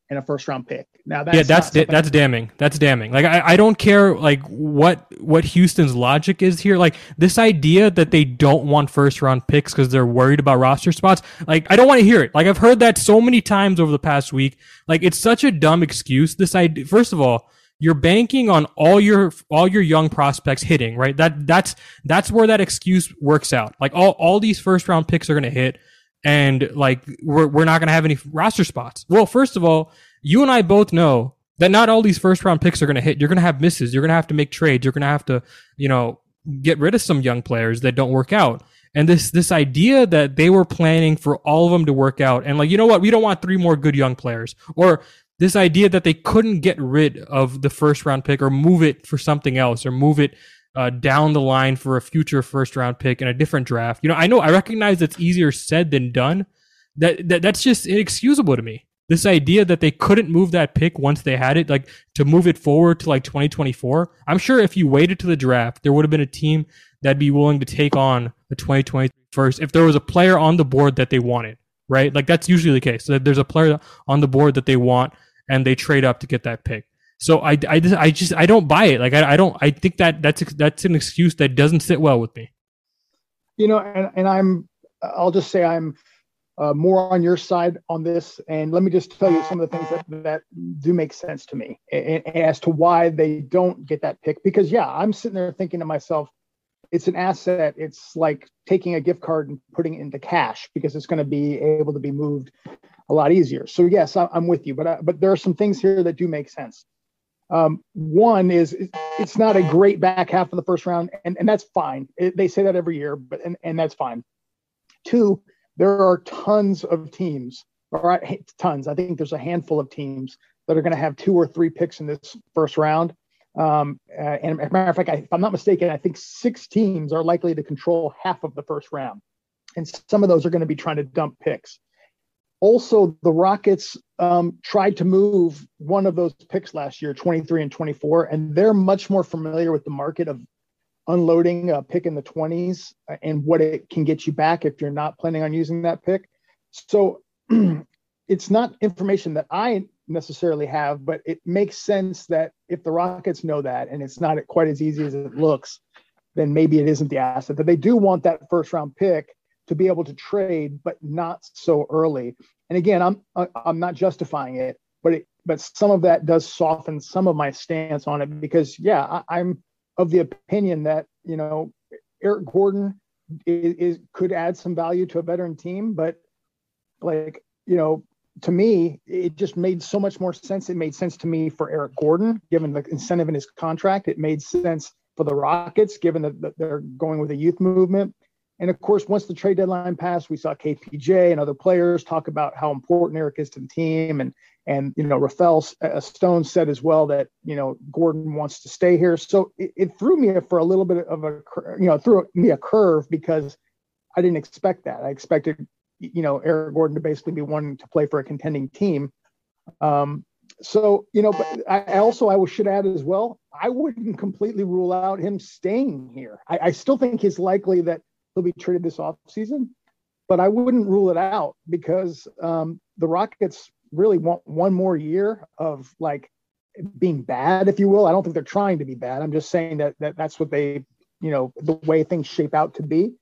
Speaker 3: and a first round pick. Now that's
Speaker 1: yeah, that's da- that's damning. That's damning. Like I, I don't care like what what Houston's logic is here. Like this idea that they don't want first round picks because they're worried about roster spots. Like I don't want to hear it. Like I've heard that so many times over the past week. Like it's such a dumb excuse. This idea. First of all you're banking on all your all your young prospects hitting, right? That that's that's where that excuse works out. Like all all these first round picks are going to hit and like we're we're not going to have any roster spots. Well, first of all, you and I both know that not all these first round picks are going to hit. You're going to have misses. You're going to have to make trades. You're going to have to, you know, get rid of some young players that don't work out. And this this idea that they were planning for all of them to work out and like, you know what, we don't want three more good young players. Or this idea that they couldn't get rid of the first round pick or move it for something else or move it uh, down the line for a future first round pick in a different draft. You know, I know I recognize it's easier said than done. That, that that's just inexcusable to me. This idea that they couldn't move that pick once they had it, like to move it forward to like 2024. I'm sure if you waited to the draft, there would have been a team that'd be willing to take on the 2023 first if there was a player on the board that they wanted, right? Like that's usually the case. So there's a player on the board that they want and they trade up to get that pick. So I, I, just, I just I don't buy it. Like I, I don't I think that that's that's an excuse that doesn't sit well with me.
Speaker 3: You know, and, and I'm I'll just say I'm uh, more on your side on this. And let me just tell you some of the things that, that do make sense to me as to why they don't get that pick. Because, yeah, I'm sitting there thinking to myself, it's an asset. It's like taking a gift card and putting it into cash because it's going to be able to be moved a lot easier. So, yes, I'm with you. But, uh, but there are some things here that do make sense. Um, one is it's not a great back half of the first round, and, and that's fine. It, they say that every year, but and, and that's fine. Two, there are tons of teams, or tons. I think there's a handful of teams that are going to have two or three picks in this first round. Um, uh, and as a matter of fact, I, if I'm not mistaken, I think six teams are likely to control half of the first round, and some of those are going to be trying to dump picks. Also, the Rockets um, tried to move one of those picks last year, 23 and 24, and they're much more familiar with the market of unloading a pick in the 20s and what it can get you back if you're not planning on using that pick. So it's not information that I necessarily have, but it makes sense that if the Rockets know that and it's not quite as easy as it looks, then maybe it isn't the asset that they do want that first round pick to be able to trade, but not so early. And again, I'm I'm not justifying it, but it, but some of that does soften some of my stance on it because yeah, I, am of the opinion that you know Eric Gordon is, is, could add some value to a veteran team, but like you know, to me, it just made so much more sense. It made sense to me for Eric Gordon, given the incentive in his contract. It made sense for the Rockets, given that they're going with a youth movement. And of course, once the trade deadline passed, we saw KPJ and other players talk about how important Eric is to the team. And and you know, Rafael uh, Stone said as well that you know Gordon wants to stay here. So it, it threw me for a little bit of a you know threw me a curve because I didn't expect that. I expected you know Eric Gordon to basically be wanting to play for a contending team. Um, so you know, but I also I should add as well. I wouldn't completely rule out him staying here. I, I still think it's likely that he'll be traded this offseason, but I wouldn't rule it out because um, the Rockets really want one more year of like being bad, if you will. I don't think they're trying to be bad. I'm just saying that, that that's what they, you know, the way things shape out to be.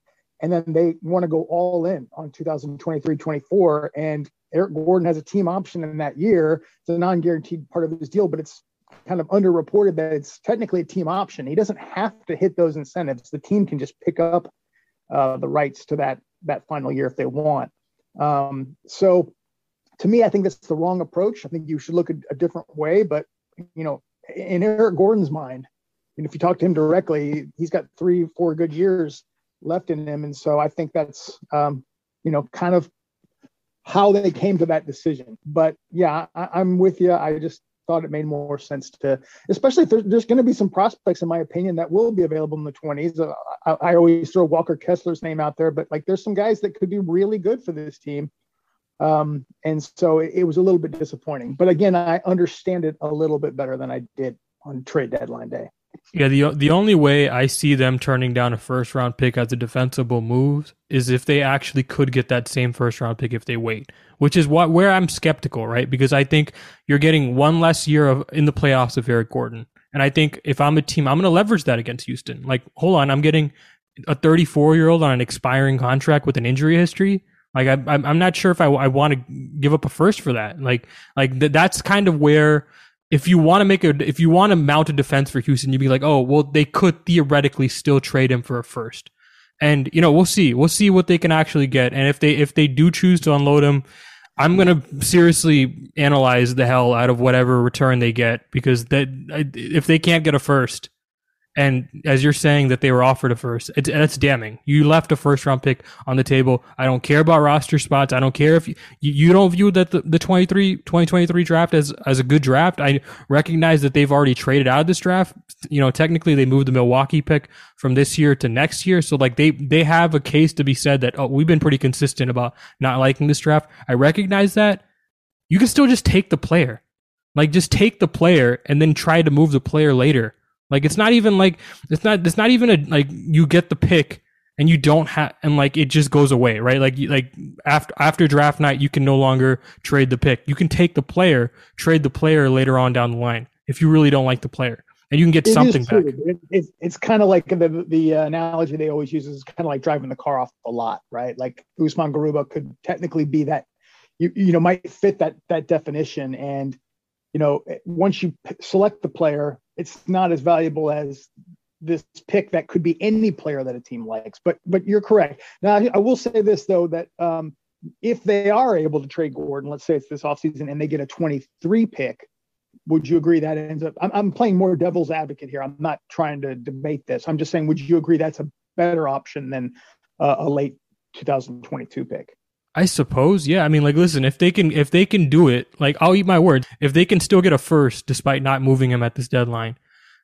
Speaker 3: And then they want to go all in on 2023 24. And Eric Gordon has a team option in that year. It's a non guaranteed part of his deal, but it's kind of underreported that it's technically a team option. He doesn't have to hit those incentives. The team can just pick up uh, the rights to that that final year if they want. Um, so to me, I think that's the wrong approach. I think you should look at a different way. But you know, in Eric Gordon's mind, and if you talk to him directly, he's got three, four good years left in him, and so I think that's um, you know kind of how they came to that decision. But yeah, I, am with you. I just thought it made more sense to, especially if there's, there's going to be some prospects, in my opinion, that will be available in the 20s. Uh, I, I, always throw Walker Kessler's name out there, but like there's some guys that could be really good for this team um, and so it, it, was a little bit disappointing. But again, I understand it a little bit better than I did on trade deadline day.
Speaker 1: Yeah, the the only way I see them turning down a first round pick as a defensible move is if they actually could get that same first round pick if they wait, which is what where I'm skeptical, right? Because I think you're getting one less year of in the playoffs of Eric Gordon, and I think if I'm a team, I'm going to leverage that against Houston. Like, hold on, I'm getting a 34 year old on an expiring contract with an injury history like I, I'm not sure if I, I want to give up a first for that. Like like th- that's kind of where if you want to make a if you want to mount a defense for Houston, you'd be like, oh well, they could theoretically still trade him for a first. And you know, we'll see. We'll see what they can actually get. And if they if they do choose to unload him, I'm gonna seriously analyze the hell out of whatever return they get because that if they can't get a first, and as you're saying that they were offered a first, it's, that's damning. You left a first round pick on the table. I don't care about roster spots. I don't care if you, you don't view that the, the 23, 2023 draft as, as a good draft. I recognize that they've already traded out of this draft. You know, technically they moved the Milwaukee pick from this year to next year. So like they, they have a case to be said that, oh, we've been pretty consistent about not liking this draft. I recognize that. You can still just take the player. Like just take the player and then try to move the player later like it's not even like it's not it's not even a like you get the pick and you don't have and like it just goes away, right? Like like after after draft night you can no longer trade the pick. You can take the player, trade the player later on down the line if you really don't like the player. And you can get it something back.
Speaker 3: It, it, it's kind of like the the analogy they always use is kind of like driving the car off the lot, right? Like Usman Garuba could technically be that you you know might fit that that definition and you know once you p- select the player it's not as valuable as this pick that could be any player that a team likes. But but you're correct. Now I will say this though that um, if they are able to trade Gordon, let's say it's this offseason and they get a 23 pick, would you agree that ends up? I'm, I'm playing more devil's advocate here. I'm not trying to debate this. I'm just saying, would you agree that's a better option than uh, a late 2022 pick?
Speaker 1: I suppose, yeah. I mean, like, listen, if they can, if they can do it, like, I'll eat my words. If they can still get a first despite not moving him at this deadline,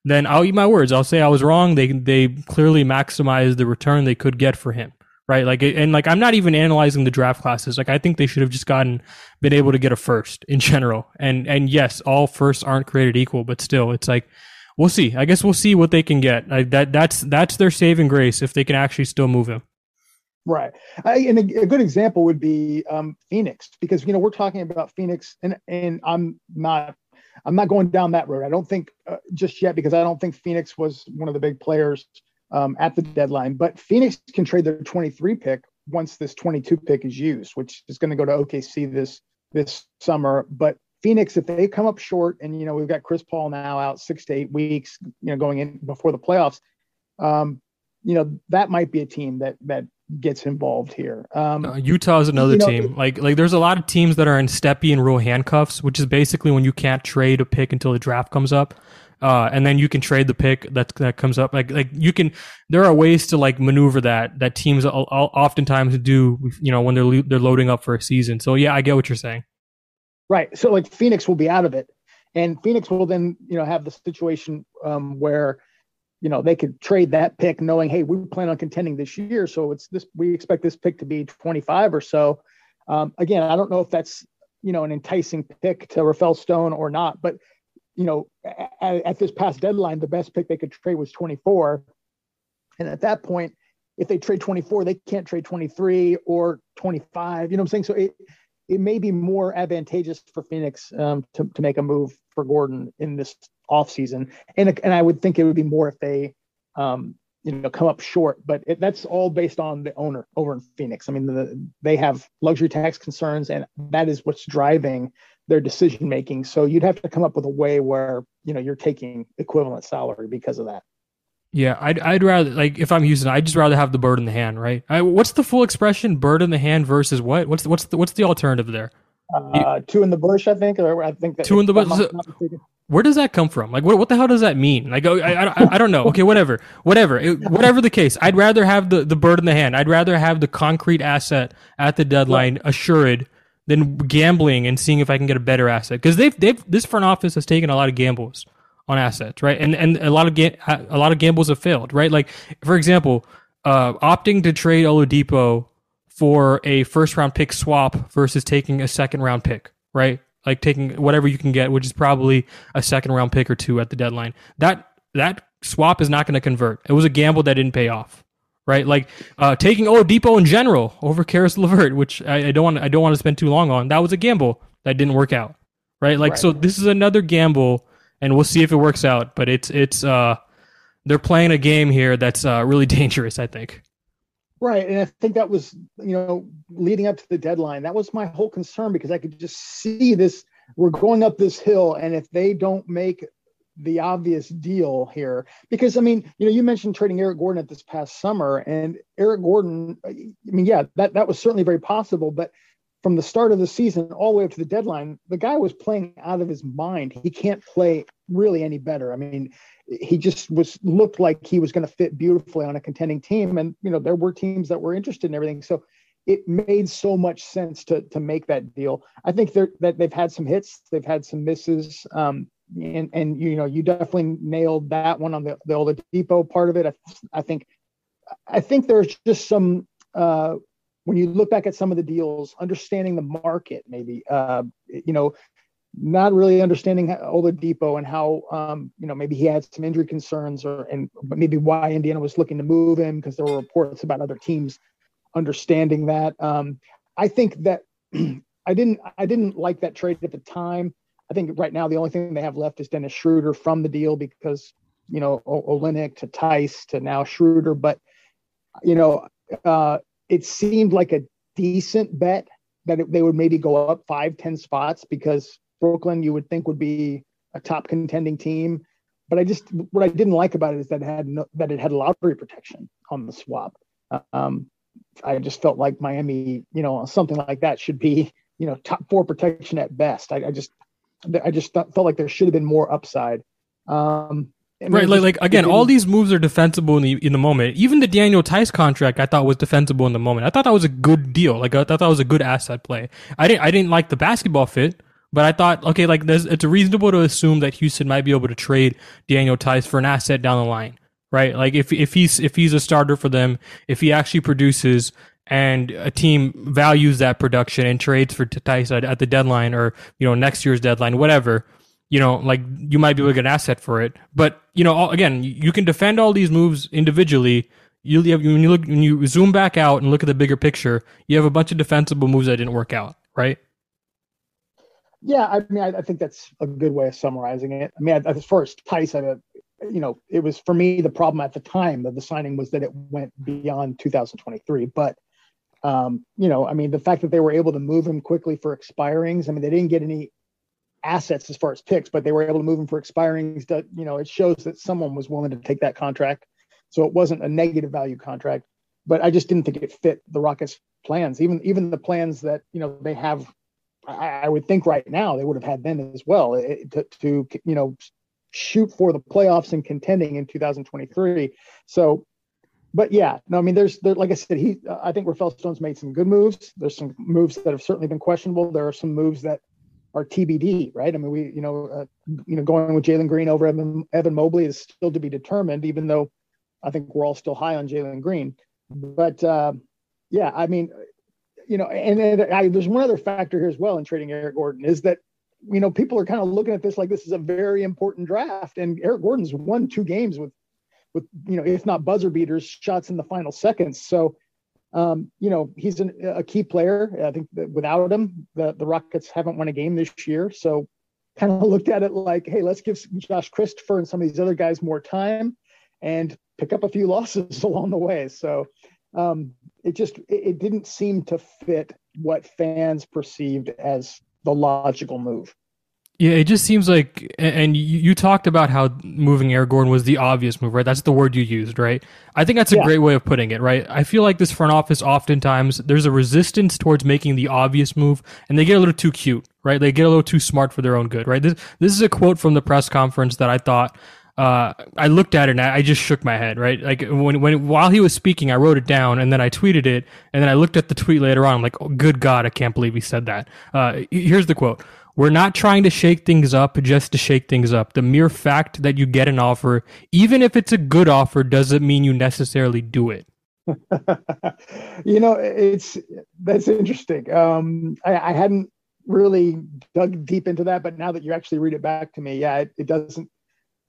Speaker 1: then I'll eat my words. I'll say I was wrong. They they clearly maximized the return they could get for him, right? Like, and like, I'm not even analyzing the draft classes. Like, I think they should have just gotten, been able to get a first in general. And and yes, all firsts aren't created equal, but still, it's like, we'll see. I guess we'll see what they can get. Like, that that's that's their saving grace if they can actually still move him.
Speaker 3: Right. I, and a, a, good example would be um, Phoenix, because you know we're talking about Phoenix, and and I'm not I'm not going down that road. I don't think uh, just yet because I don't think Phoenix was one of the big players um, at the deadline. But Phoenix can trade their 23 pick once this 22 pick is used, which is going to go to OKC this this summer. But Phoenix, if they come up short, and you know we've got Chris Paul now out six to eight weeks, you know going in before the playoffs, um, you know that might be a team that that gets involved here. Um,
Speaker 1: uh, Utah is another you know, team. like like there's a lot of teams that are in Stepien rule handcuffs, which is basically when you can't trade a pick until the draft comes up. Uh, and then you can trade the pick that that comes up. Like like you can, there are ways to like maneuver that that teams oftentimes do. You know when they're they're loading up for a season. So yeah, I get what you're saying.
Speaker 3: Right. So like Phoenix will be out of it, and Phoenix will then you know have the situation um, where you know they could trade that pick knowing hey we plan on contending this year. So it's this we expect this pick to be 25 or so. Um, again i don't know if that's you know an enticing pick to Rafael Stone or not but you know at, at, this past deadline the best pick they could trade was 24 and at that point if they trade 24 they can't trade 23 or 25 you know what i'm saying? So it it may be more advantageous for phoenix um, to, to make a move for gordon in this offseason. And, and I would think it would be more if they, um, you know, come up short, but it, that's all based on the owner over in Phoenix. I mean, the, they have luxury tax concerns, and that is what's driving their decision making. So you'd have to come up with a way where you know you're taking equivalent salary because of that.
Speaker 1: Yeah, I'd I'd rather like if I'm Houston, I'd just rather have the bird in the hand, right? I, what's the full expression? Bird in the hand versus what? What's the, what's the what's the alternative there?
Speaker 3: Uh, two in the bush, I think, or I think that
Speaker 1: two in the bush where does that come from? Like, what, what the hell does that mean? Like, oh, I, I, I don't know. Okay, whatever, whatever, it, whatever the case. I'd rather have the, the bird in the hand. I'd rather have the concrete asset at the deadline assured than gambling and seeing if I can get a better asset. Because they've, they've, this front office has taken a lot of gambles on assets, right? And, and a lot of, ga- a lot of gambles have failed, right? Like, for example, uh, opting to trade Oladipo for a first round pick swap versus taking a second round pick, right? like taking whatever you can get, which is probably a second round pick or two at the deadline. That that swap is not going to convert. It was a gamble that didn't pay off, right? Like uh, taking Oladipo in general over Caris LeVert, which I, I don't want I don't want to spend too long on. That was a gamble that didn't work out, right? Like right. so, this is another gamble, and we'll see if it works out. But it's it's uh they're playing a game here that's uh, really dangerous. I think.
Speaker 3: Right. And I think that was, you know, leading up to the deadline, that was my whole concern because I could just see this we're going up this hill, and if they don't make the obvious deal here because I mean, you know, you mentioned trading Eric Gordon at this past summer, and Eric Gordon, I mean, yeah, that that was certainly very possible, but from the start of the season all the way up to the deadline, the guy was playing out of his mind. He can't play really any better. I mean, he just was looked like he was going to fit beautifully on a contending team, and you know, there were teams that were interested in everything. So it made so much sense to to make that deal. I think that they've had some hits, they've had some misses. Um, and and you know you definitely nailed that one on the the Oladipo part of it. I, I think I think there's just some uh, when you look back at some of the deals, understanding the market, maybe uh, you know, not really understanding Oladipo and how um, you know maybe he had some injury concerns or and maybe why Indiana was looking to move him because there were reports about other teams understanding that. Um, I think that I didn't I didn't like that trade at the time. I think right now the only thing they have left is Dennis Schroeder from the deal because you know o- Olynyk to Theis to now Schroeder, but you know uh, it seemed like a decent bet that it, they would maybe go up five ten spots because Brooklyn you would think would be a top contending team, but I just what I didn't like about it is that it had no, that it had lottery protection on the swap. Um, I just felt like Miami, you know, something like that should be, you know, top four protection at best. I, I just I just felt like there should have been more upside. Um,
Speaker 1: right, like, like again, all these moves are defensible in the in the moment. Even the Daniel Theis contract, I thought was defensible in the moment. I thought that was a good deal. Like I thought that was a good asset play. I didn't I didn't like the basketball fit, but I thought okay, like it's reasonable to assume that Houston might be able to trade Daniel Theis for an asset down the line, right? Like if if he's if he's a starter for them, if he actually produces, and a team values that production and trades for Theis at the deadline or you know next year's deadline, whatever, you know, like you might be get an asset for it. But you know, again, you can defend all these moves individually. You when you look when you zoom back out and look at the bigger picture, you have a bunch of defensible moves that didn't work out, right?
Speaker 3: Yeah, I mean, I, I think that's a good way of summarizing it. I mean, as far as Theis, I, you know, it was for me the problem at the time of the signing was that it went beyond 2023, but um, you know, I mean, the fact that they were able to move him quickly for expirings, I mean, they didn't get any assets as far as picks, but they were able to move him for expirings. That you know, it shows that someone was willing to take that contract. So it wasn't a negative value contract, but I just didn't think it fit the Rockets' plans. Even even the plans that you know they have, I, I would think right now they would have had then as well it, to, to you know shoot for the playoffs and contending in 2023. So but yeah, no, I mean, there's there, like I said, he uh, I think Rafael Stone's made some good moves. There's some moves that have certainly been questionable. There are some moves that are TBD, right? I mean, we you know uh, you know going with Jalen Green over Evan, Evan Mobley is still to be determined, even though I think we're all still high on Jalen Green. But uh, yeah, I mean, you know, and, and I, there's one other factor here as well in trading Eric Gordon is that you know people are kind of looking at this like this is a very important draft, and Eric Gordon's won two games with with you know if not buzzer beaters shots in the final seconds so um, you know he's an, a key player. I think without him the, the rockets haven't won a game this year. So kind of looked at it like hey let's give josh christopher and some of these other guys more time and pick up a few losses along the way. So um, it just it, it didn't seem to fit what fans perceived as the logical move
Speaker 1: yeah, it just seems like, and you, talked about how moving Eric Gordon was the obvious move, right? That's the word you used, right? I think that's a yeah. great way of putting it, right? I feel like this front office oftentimes there's a resistance towards making the obvious move, and they get a little too cute, right? They get a little too smart for their own good, right? This this is a quote from the press conference that I thought. Uh, I looked at it and I just shook my head, right? Like when, when, while he was speaking, I wrote it down and then I tweeted it and then I looked at the tweet later on. I'm like, oh, good God, I can't believe he said that. Uh, here's the quote. We're not trying to shake things up just to shake things up. The mere fact that you get an offer, even if it's a good offer, doesn't mean you necessarily do it.
Speaker 3: you know, it's that's interesting. Um, I, I, hadn't really dug deep into that, but now that you actually read it back to me, yeah, it, it doesn't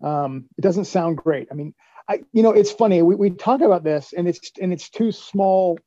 Speaker 3: um, it doesn't sound great. I mean, I you know, it's funny. We, we talk about this, and it's and it's too small,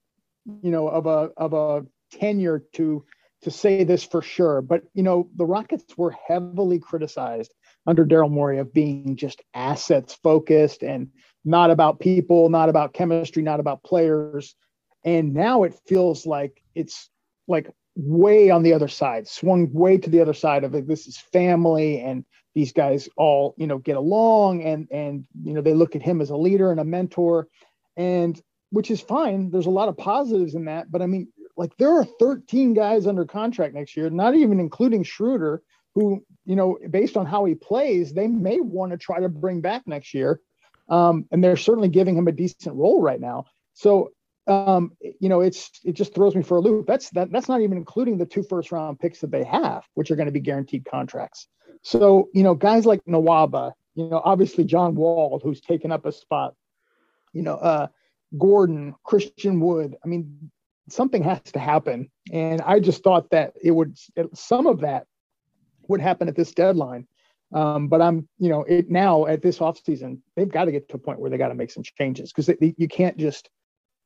Speaker 3: you know, of a of a tenure to to say this for sure, but you know, the Rockets were heavily criticized under Daryl Morey of being just assets focused and not about people, not about chemistry, not about players. And now it feels like it's like way on the other side, swung way to the other side of it. This is family and these guys all, you know, get along and and you know, they look at him as a leader and a mentor and which is fine. There's a lot of positives in that, but I mean, like there are 13 guys under contract next year, not even including Schroeder, who, you know, based on how he plays, they may want to try to bring back next year. Um, and they're certainly giving him a decent role right now. So um, you know, it's it just throws me for a loop. That's that that's not even including the two first round picks that they have, which are going to be guaranteed contracts. So, you know, guys like Nwaba, you know, obviously John Wall, who's taken up a spot, you know, uh, Gordon, Christian Wood. I mean, something has to happen. And I just thought that it would some of that would happen at this deadline. Um, but I'm, you know, it now at this offseason, they've got to get to a point where they got to make some changes because you can't just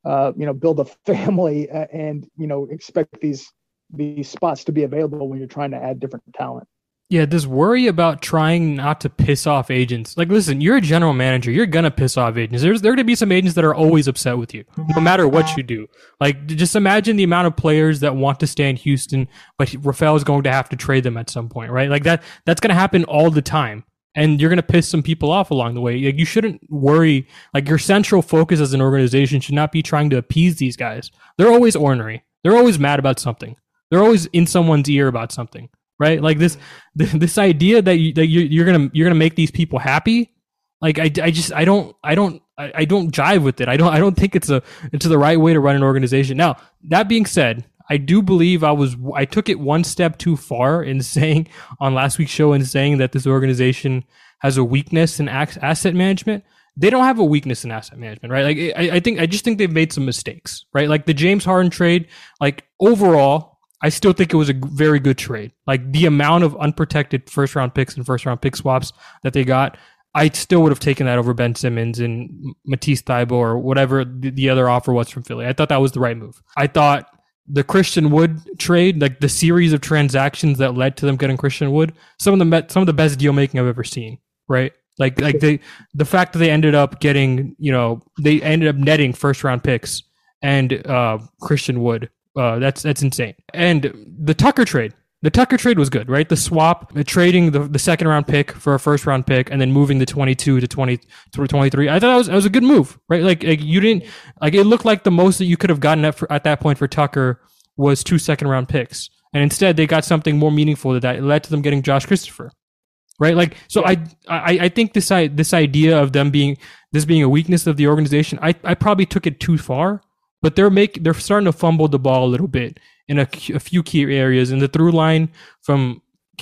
Speaker 3: uh, you know, build a family uh, and you know expect these these spots to be available when you're trying to add different talent.
Speaker 1: Yeah, this worry about trying not to piss off agents. Like, listen, you're a general manager. You're gonna piss off agents. There's there are gonna be some agents that are always upset with you, no matter what you do. Like, just imagine the amount of players that want to stay in Houston, but Rafael is going to have to trade them at some point, right? Like that. That's gonna happen all the time and you're to piss some people off along the way. Like, you shouldn't worry. Like your central focus as an organization should not be trying to appease these guys. They're always ornery. They're always mad about something. They're always in someone's ear about something, right? Like this, this idea that you, that you, are gonna you're gonna make these people happy. Like I, I just I don't I don't I, I don't jive with it. I don't I don't think it's a it's the right way to run an organization. Now that being said, I do believe I was I took it one step too far in saying on last week's show in saying that this organization has a weakness in asset management. They don't have a weakness in asset management, right? Like I, I think I just think they've made some mistakes, right? Like the James Harden trade, like overall, I still think it was a very good trade. Like the amount of unprotected first round picks and first round pick swaps that they got, I still would have taken that over Ben Simmons and Matisse Thybulle or whatever the, the other offer was from Philly. I thought that was the right move. I thought the Christian Wood trade, like the series of transactions that led to them getting Christian Wood, some of the some of the best deal making I've ever seen. Right, like like they the fact that they ended up getting, you know, they ended up netting first round picks and uh, Christian Wood. Uh, that's that's insane. And the Tucker trade, the Tucker trade was good, right? The swap, the trading the, the second round pick for a first round pick, and then moving the 22 to 20 to 23. I thought that was, that was a good move, right? Like, like you didn't like it looked like the most that you could have gotten at, for, at that point for Tucker was two second round picks, and instead they got something more meaningful that, that led to them getting Josh Christopher, right? Like, so. I, I I think this I, this idea of them being this being a weakness of the organization, I I probably took it too far, but they're make they're starting to fumble the ball a little bit in a, a few key areas. In the through line from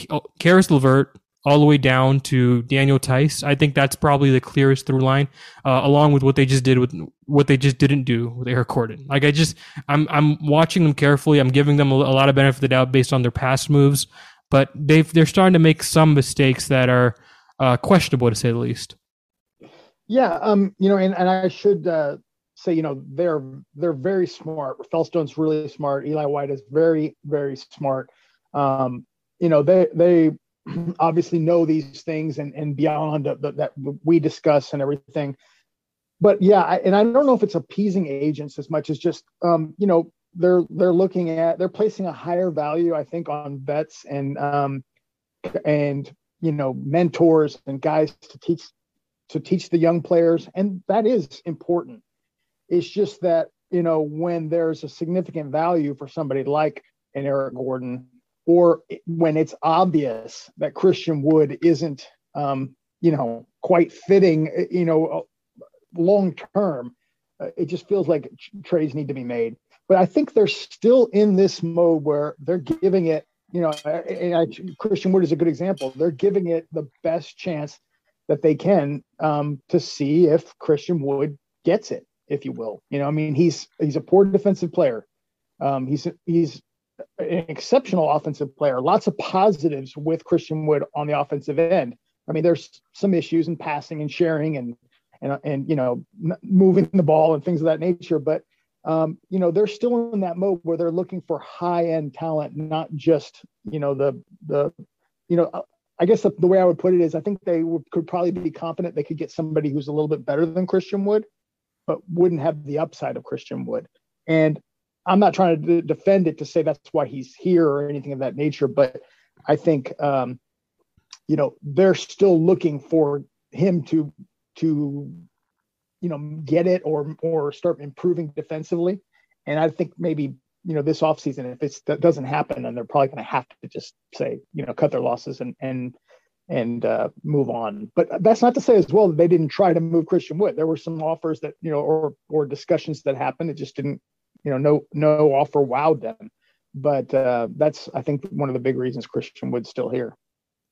Speaker 1: oh, Caris LeVert all the way down to Daniel Theis, I think that's probably the clearest through line, uh, along with what they just did with what they just didn't do with Eric Gordon. Like I just, I'm I'm watching them carefully. I'm giving them a, a lot of benefit of the doubt based on their past moves, but they've they're starting to make some mistakes that are uh, questionable to say the least.
Speaker 3: Yeah, um, you know, and, and I should uh, say, you know, they're they're very smart. Rafael Stone's really smart. Eli Witus is very very smart. Um, you know, they they obviously know these things and and beyond the, that we discuss and everything. But yeah, I, and I don't know if it's appeasing agents as much as just um, you know they're they're looking at they're placing a higher value I think on vets and um, and you know mentors and guys to teach to teach the young players and that is important it's just that, you know, when there's a significant value for somebody like an Eric Gordon, or when it's obvious that Christian Wood isn't, um, you know, quite fitting, you know, uh, long term, uh, it just feels like trades need to be made. But I think they're still in this mode where they're giving it, you know, and I, Christian Wood is a good example. They're giving it the best chance that they can um, to see if Christian Wood gets it if you will. You know, I mean, he's he's a poor defensive player. Um, he's he's an exceptional offensive player. Lots of positives with Christian Wood on the offensive end. I mean, there's some issues in passing and sharing and and and you know moving the ball and things of that nature. But um, you know, they're still in that mode where they're looking for high end talent, not just you know the the you know. I guess the, the way I would put it is, I think they would, could probably be confident they could get somebody who's a little bit better than Christian Wood but wouldn't have the upside of Christian Wood. And I'm not trying to defend it to say that's why he's here or anything of that nature, but I think um, you know they're still looking for him to to you know get it or or start improving defensively, and I think maybe you know this offseason if that doesn't happen, then they're probably going to have to just say you know cut their losses and and and uh, move on. But that's not to say as well that they didn't try to move Christian Wood. There were some offers that you know or or discussions that happened. It just didn't you know no no offer wowed them. But uh, that's I think one of the big reasons Christian Wood's still here.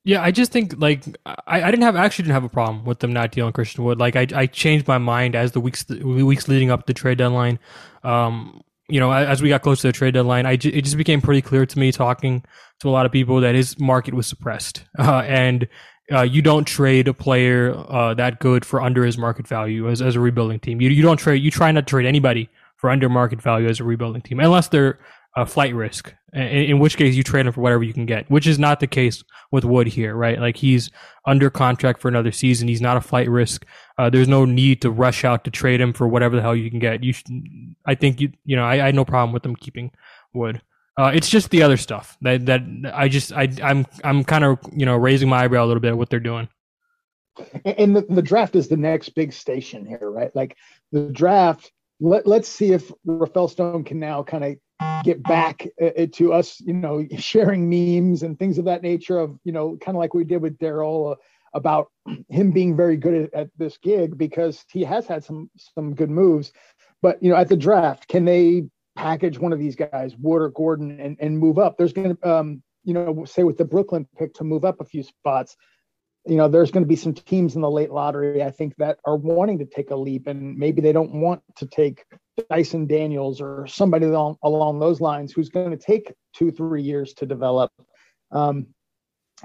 Speaker 1: Yeah, I just think like I, I didn't have actually didn't have a problem with them not dealing Christian Wood. Like I I changed my mind as the weeks the weeks leading up the trade deadline. Um, you know, as we got close to the trade deadline, I it just became pretty clear to me talking to a lot of people that his market was suppressed, uh, and uh, you don't trade a player uh, that good for under his market value as, as a rebuilding team. You you don't trade. You try not to trade anybody for under market value as a rebuilding team, unless they're a flight risk. In, in, which case, you trade him for whatever you can get, which is not the case with Wood here, right? Like he's under contract for another season. He's not a flight risk. Uh, there's no need to rush out to trade him for whatever the hell you can get. You, should, I think you, you know, I, I had no problem with them keeping Wood. Uh, it's just the other stuff that that I just I I'm I'm kind of you know raising my eyebrow a little bit at what they're doing.
Speaker 3: And the, the draft is the next big station here, right? Like the draft. Let let's see if Rafael Stone can now kind of get back uh, uh, to us, you know, sharing memes and things of that nature of, you know, kind of like we did with Daryl uh, about him being very good at, at, this gig because he has had some some good moves. But you know, at the draft, can they package one of these guys, Wood or Gordon, and, and move up? There's going to, um, you know, say with the Brooklyn pick to move up a few spots. You know, there's going to be some teams in the late lottery, I think, that are wanting to take a leap, and maybe they don't want to take Dyson Daniels or somebody along, along those lines who's going to take two, three years to develop. Um,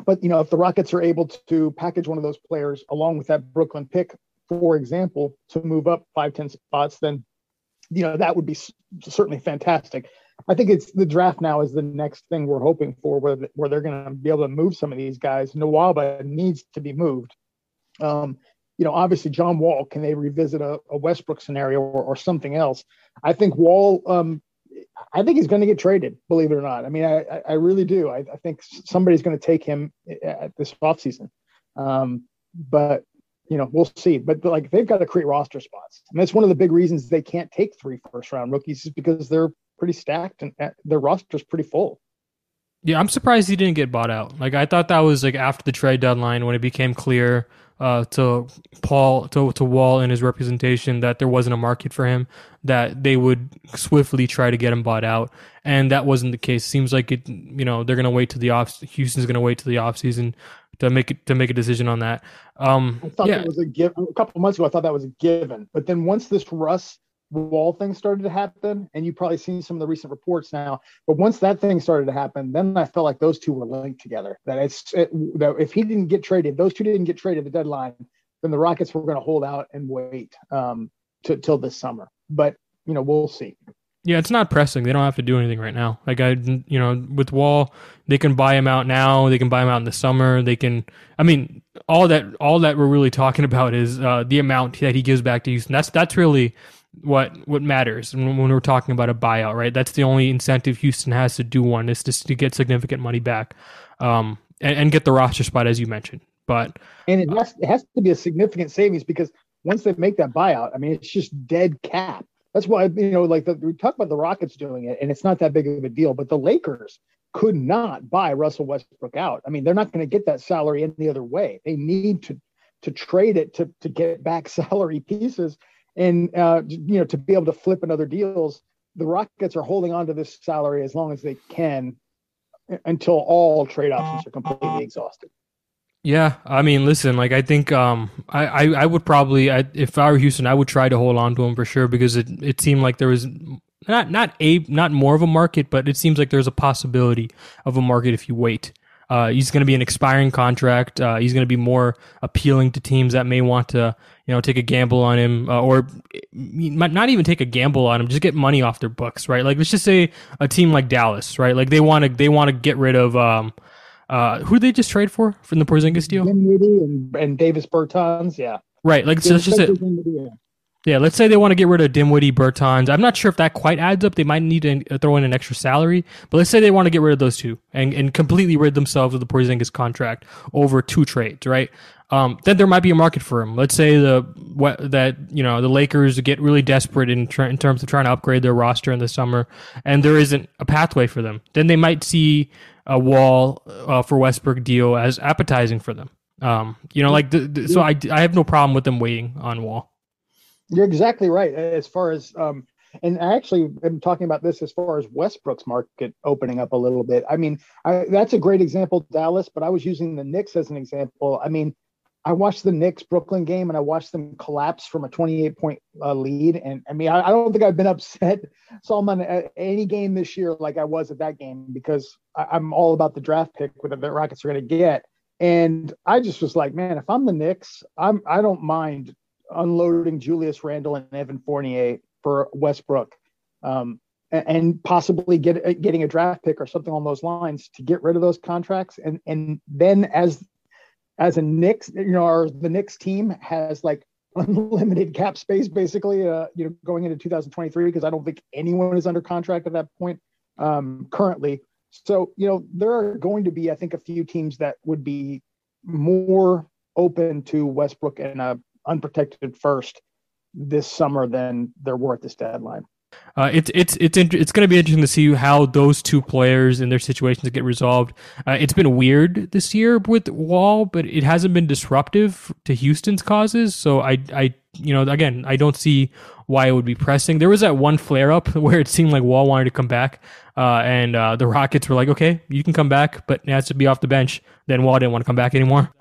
Speaker 3: but you know, if the Rockets are able to package one of those players along with that Brooklyn pick, for example, to move up five, ten spots, then you know that would be certainly fantastic. I think it's the draft now is the next thing we're hoping for, where where they're going to be able to move some of these guys. Nwaba needs to be moved. Um, you know, obviously John Wall, can they revisit a, a Westbrook scenario or, or, something else? I think Wall, um, I think he's going to get traded, believe it or not. I mean, I, I really do. I, I think somebody's going to take him at this offseason. Um, but, you know, we'll see. But, like they've got to create roster spots. And that's one of the big reasons they can't take three first round rookies is because they're pretty stacked and their roster's pretty full.
Speaker 1: Yeah, I'm surprised he didn't get bought out. Like I thought that was like after the trade deadline when it became clear uh, to Paul to to Wall and his representation that there wasn't a market for him, that they would swiftly try to get him bought out, and that wasn't the case. Seems like it, you know, they're gonna wait to the off. Houston's gonna wait to the off season to make it to make a decision on that. Um,
Speaker 3: I thought
Speaker 1: yeah.
Speaker 3: that was a given. A couple months ago, I thought that was a given, but then once this Russ wall thing started to happen, and you've probably seen some of the recent reports now. But once that thing started to happen, then I felt like those two were linked together. That it's it, that if he didn't get traded, those two didn't get traded the deadline, then the Rockets were going to hold out and wait um, to, till this summer. But you know, we'll see.
Speaker 1: Yeah, it's not pressing. They don't have to do anything right now. Like I, you know, with Wall, they can buy him out now. They can buy him out in the summer. They can. I mean, all that all that we're really talking about is uh, the amount that he gives back to Houston. That's that's really what what matters when, we're talking about a buyout, right? That's the only incentive Houston has to do one is just to get significant money back, um, and, and get the roster spot as you mentioned. But
Speaker 3: and it has, it has to be a significant savings because once they make that buyout, I mean, it's just dead cap. That's why you know, like the, we talk about the Rockets doing it, and it's not that big of a deal. But the Lakers could not buy Russell Westbrook out. I mean, they're not going to get that salary any other way. They need to to trade it to to get back salary pieces and uh, you know to be able to flip in other deals. The Rockets are holding on to this salary as long as they can until all trade options are completely exhausted.
Speaker 1: Yeah, I mean, listen, like I think um, I, I, I would probably I, if I were Houston, I would try to hold on to him for sure because it, it seemed like there was not not a not more of a market, but it seems like there's a possibility of a market if you wait. Uh, he's going to be an expiring contract. Uh, he's going to be more appealing to teams that may want to, you know, take a gamble on him, uh, or not even take a gamble on him, just get money off their books, right? Like, let's just say a team like Dallas, right? Like they want to they want to get rid of um, uh, who did they just trade for from the Porzingis deal?
Speaker 3: And, and Davis Bertans, yeah.
Speaker 1: Right, like so let's just say, Yeah, let's say they want to get rid of Dinwiddie, Bertans. I'm not sure if that quite adds up. They might need to throw in an extra salary, but let's say they want to get rid of those two and, and completely rid themselves of the Porzingis contract over two trades, right? Um, then there might be a market for him. Let's say the what, that you know the Lakers get really desperate in, in terms of trying to upgrade their roster in the summer, and there isn't a pathway for them. Then they might see a wall uh, for Westbrook deal as appetizing for them. Um, you know, like the, the, so I I have no problem with them waiting on Wall.
Speaker 3: You're exactly right. As far as um, and I actually am talking about this as far as Westbrook's market opening up a little bit. I mean, I, that's a great example, Dallas. But I was using the Knicks as an example. I mean, I watched the Knicks Brooklyn game and I watched them collapse from a 28 point uh, lead. And I mean, I, I, don't think I've been upset Salman at any game this year like I was at that game because I, am all about the draft pick that the Rockets are going to get. And I just was like, man, if I'm the Knicks, I'm I don't mind unloading Julius Randle and Evan Fournier for Westbrook, um, and, possibly get getting a draft pick or something on those lines to get rid of those contracts, and and then as as a Knicks, you know, our the Knicks team has like unlimited cap space basically, uh, you know, going into 2023 because I don't think anyone is under contract at that point um, currently. So you know, there are going to be, I think, a few teams that would be more open to Westbrook and a unprotected first this summer than there were at this deadline.
Speaker 1: Uh, it's it's it's it's going to be interesting to see how those two players and their situations get resolved. Uh, it's been weird this year with Wall, but it hasn't been disruptive to Houston's causes. So I I you know again I don't see why it would be pressing. There was that one flare up where it seemed like Wall wanted to come back, uh, and uh, the Rockets were like, "Okay, you can come back, but it has to be off the bench." Then Wall didn't want to come back anymore.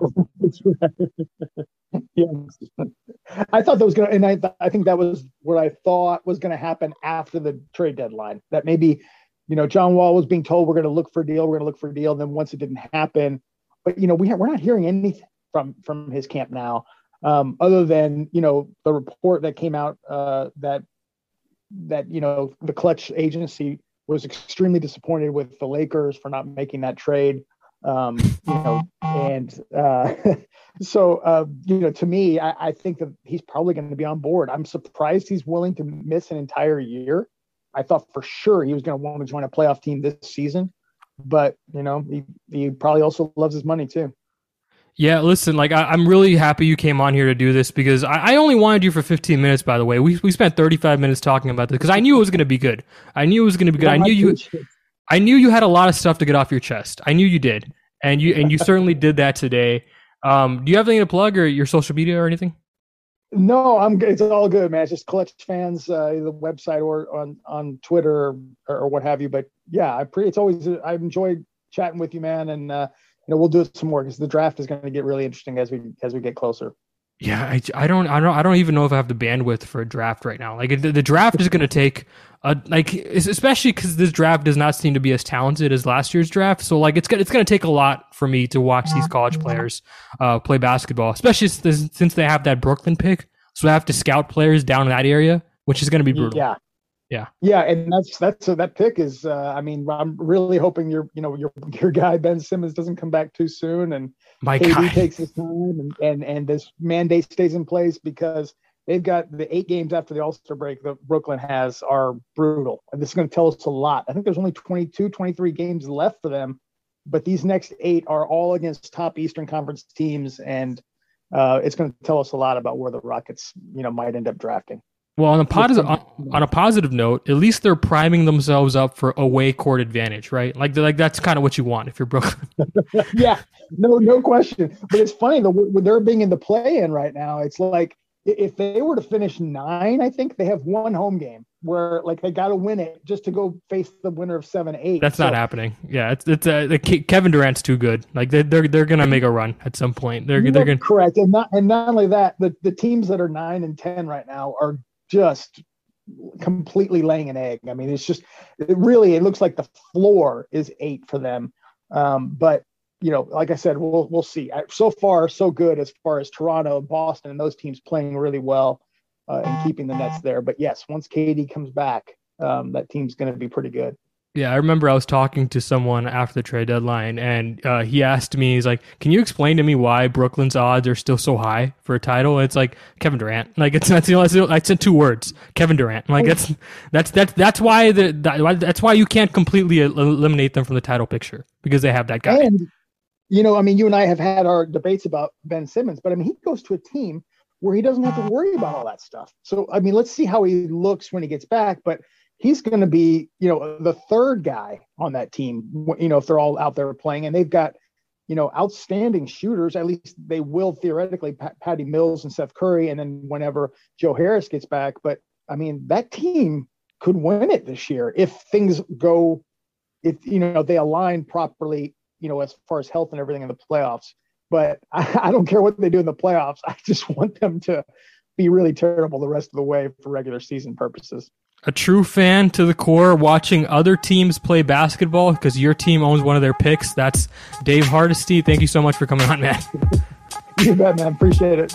Speaker 3: yes. I thought that was to, and I, I think that was what I thought was to happen after the trade deadline. That maybe, you know, John Wall was being told we're to look for a deal, we're to look for a deal. And then once it didn't happen, but you know, we ha- we're not hearing anything from from his camp now, um, other than you know the report that came out uh, that that you know the Klutch agency was extremely disappointed with the Lakers for not making that trade um, you know, and uh, so uh, you know, to me, I, I think that he's probably going to be on board. I'm surprised he's willing to miss an entire year. I thought for sure he was going to want to join a playoff team this season, but you know, he, he probably also loves his money too.
Speaker 1: Yeah, listen, like I, am really happy you came on here to do this because I, I, only wanted you for 15 minutes. By the way, we we spent 35 minutes talking about this because I knew it was going to be good. I knew it was going to be good. I knew you. I knew you had a lot of stuff to get off your chest. I knew you did, and you and you certainly did that today. Um, do you have anything to plug or your social media or anything?
Speaker 3: No, I'm. It's all good, man. It's just Klutch fans, uh, the website or on on Twitter or, or what have you. But yeah, I pre. It's always I enjoy chatting with you, man, and uh, know we'll do some more because the draft is going to get really interesting as we as we get closer.
Speaker 1: Yeah, I, I don't I don't I don't even know if I have the bandwidth for a draft right now. Like the, the draft is going to take a like especially because this draft does not seem to be as talented as last year's draft. So like it's gonna it's gonna take a lot for me to watch these college players uh, play basketball, especially since, since they have that Brooklyn pick. So I have to scout players down in that area, which is going to be brutal.
Speaker 3: Yeah,
Speaker 1: yeah,
Speaker 3: yeah, and that's that's uh, that pick is. Uh, I mean, I'm really hoping your you know your your guy Ben Simmons doesn't come back too soon, and
Speaker 1: my KD guy.
Speaker 3: takes his time, and, and and this mandate stays in place because they've got the eight games after the All-Star break that Brooklyn has are brutal. And this is going to tell us a lot. I think there's only 22, 23 games left for them, but these next eight are all against top Eastern Conference teams, and uh, it's going to tell us a lot about where the Rockets, you know, might end up drafting.
Speaker 1: Well, on a positive on, on, a positive note, at least they're priming themselves up for away court advantage, right? Like, like that's kind of what you want if you're Brooklyn.
Speaker 3: yeah, no, no question. But it's funny that they're being in the play-in right now. It's like if they were to finish nine, I think they have one home game where like they got to win it just to go face the winner of seven, eight.
Speaker 1: That's so, not happening. Yeah, it's it's uh, Kevin Durant's too good. Like they, they're they're gonna make a run at some point. They're they're gonna
Speaker 3: correct. And not and not only that, the the teams that are nine and ten right now are just completely laying an egg. I mean, it's just it really it looks like the floor is eight for them. Um, but you know, like I said, we'll we'll see. So far, so good as far as Toronto, and Boston, and those teams playing really well uh, and keeping the Nets there. But yes, once KD comes back, um, that team's going to be pretty good.
Speaker 1: Yeah, I remember I was talking to someone after the trade deadline, and uh, he asked me, "He's like, can you explain to me why Brooklyn's odds are still so high for a title?" It's like Kevin Durant. Like it's that's you know, I said two words, Kevin Durant. Like that's that's that's that's why the that, that's why you can't completely eliminate them from the title picture because they have that guy.
Speaker 3: And you know, I mean, you and I have had our debates about Ben Simmons, but I mean, he goes to a team where he doesn't have to worry about all that stuff. So I mean, let's see how he looks when he gets back, but he's going to be, you know, the third guy on that team, you know, if they're all out there playing and they've got, you know, outstanding shooters, at least they will theoretically, Patty Mills and Seth Curry. And then whenever Joe Harris gets back, but I mean, that team could win it this year if things go, if, you know, they align properly, you know, as far as health and everything in the playoffs. But I, I don't care what they do in the playoffs. I just want them to be really terrible the rest of the way for regular season purposes
Speaker 1: a true fan to the core watching other teams play basketball because your team owns one of their picks. That's Dave Hardesty. Thank you so much for coming on, man.
Speaker 3: you bet, man. Appreciate it.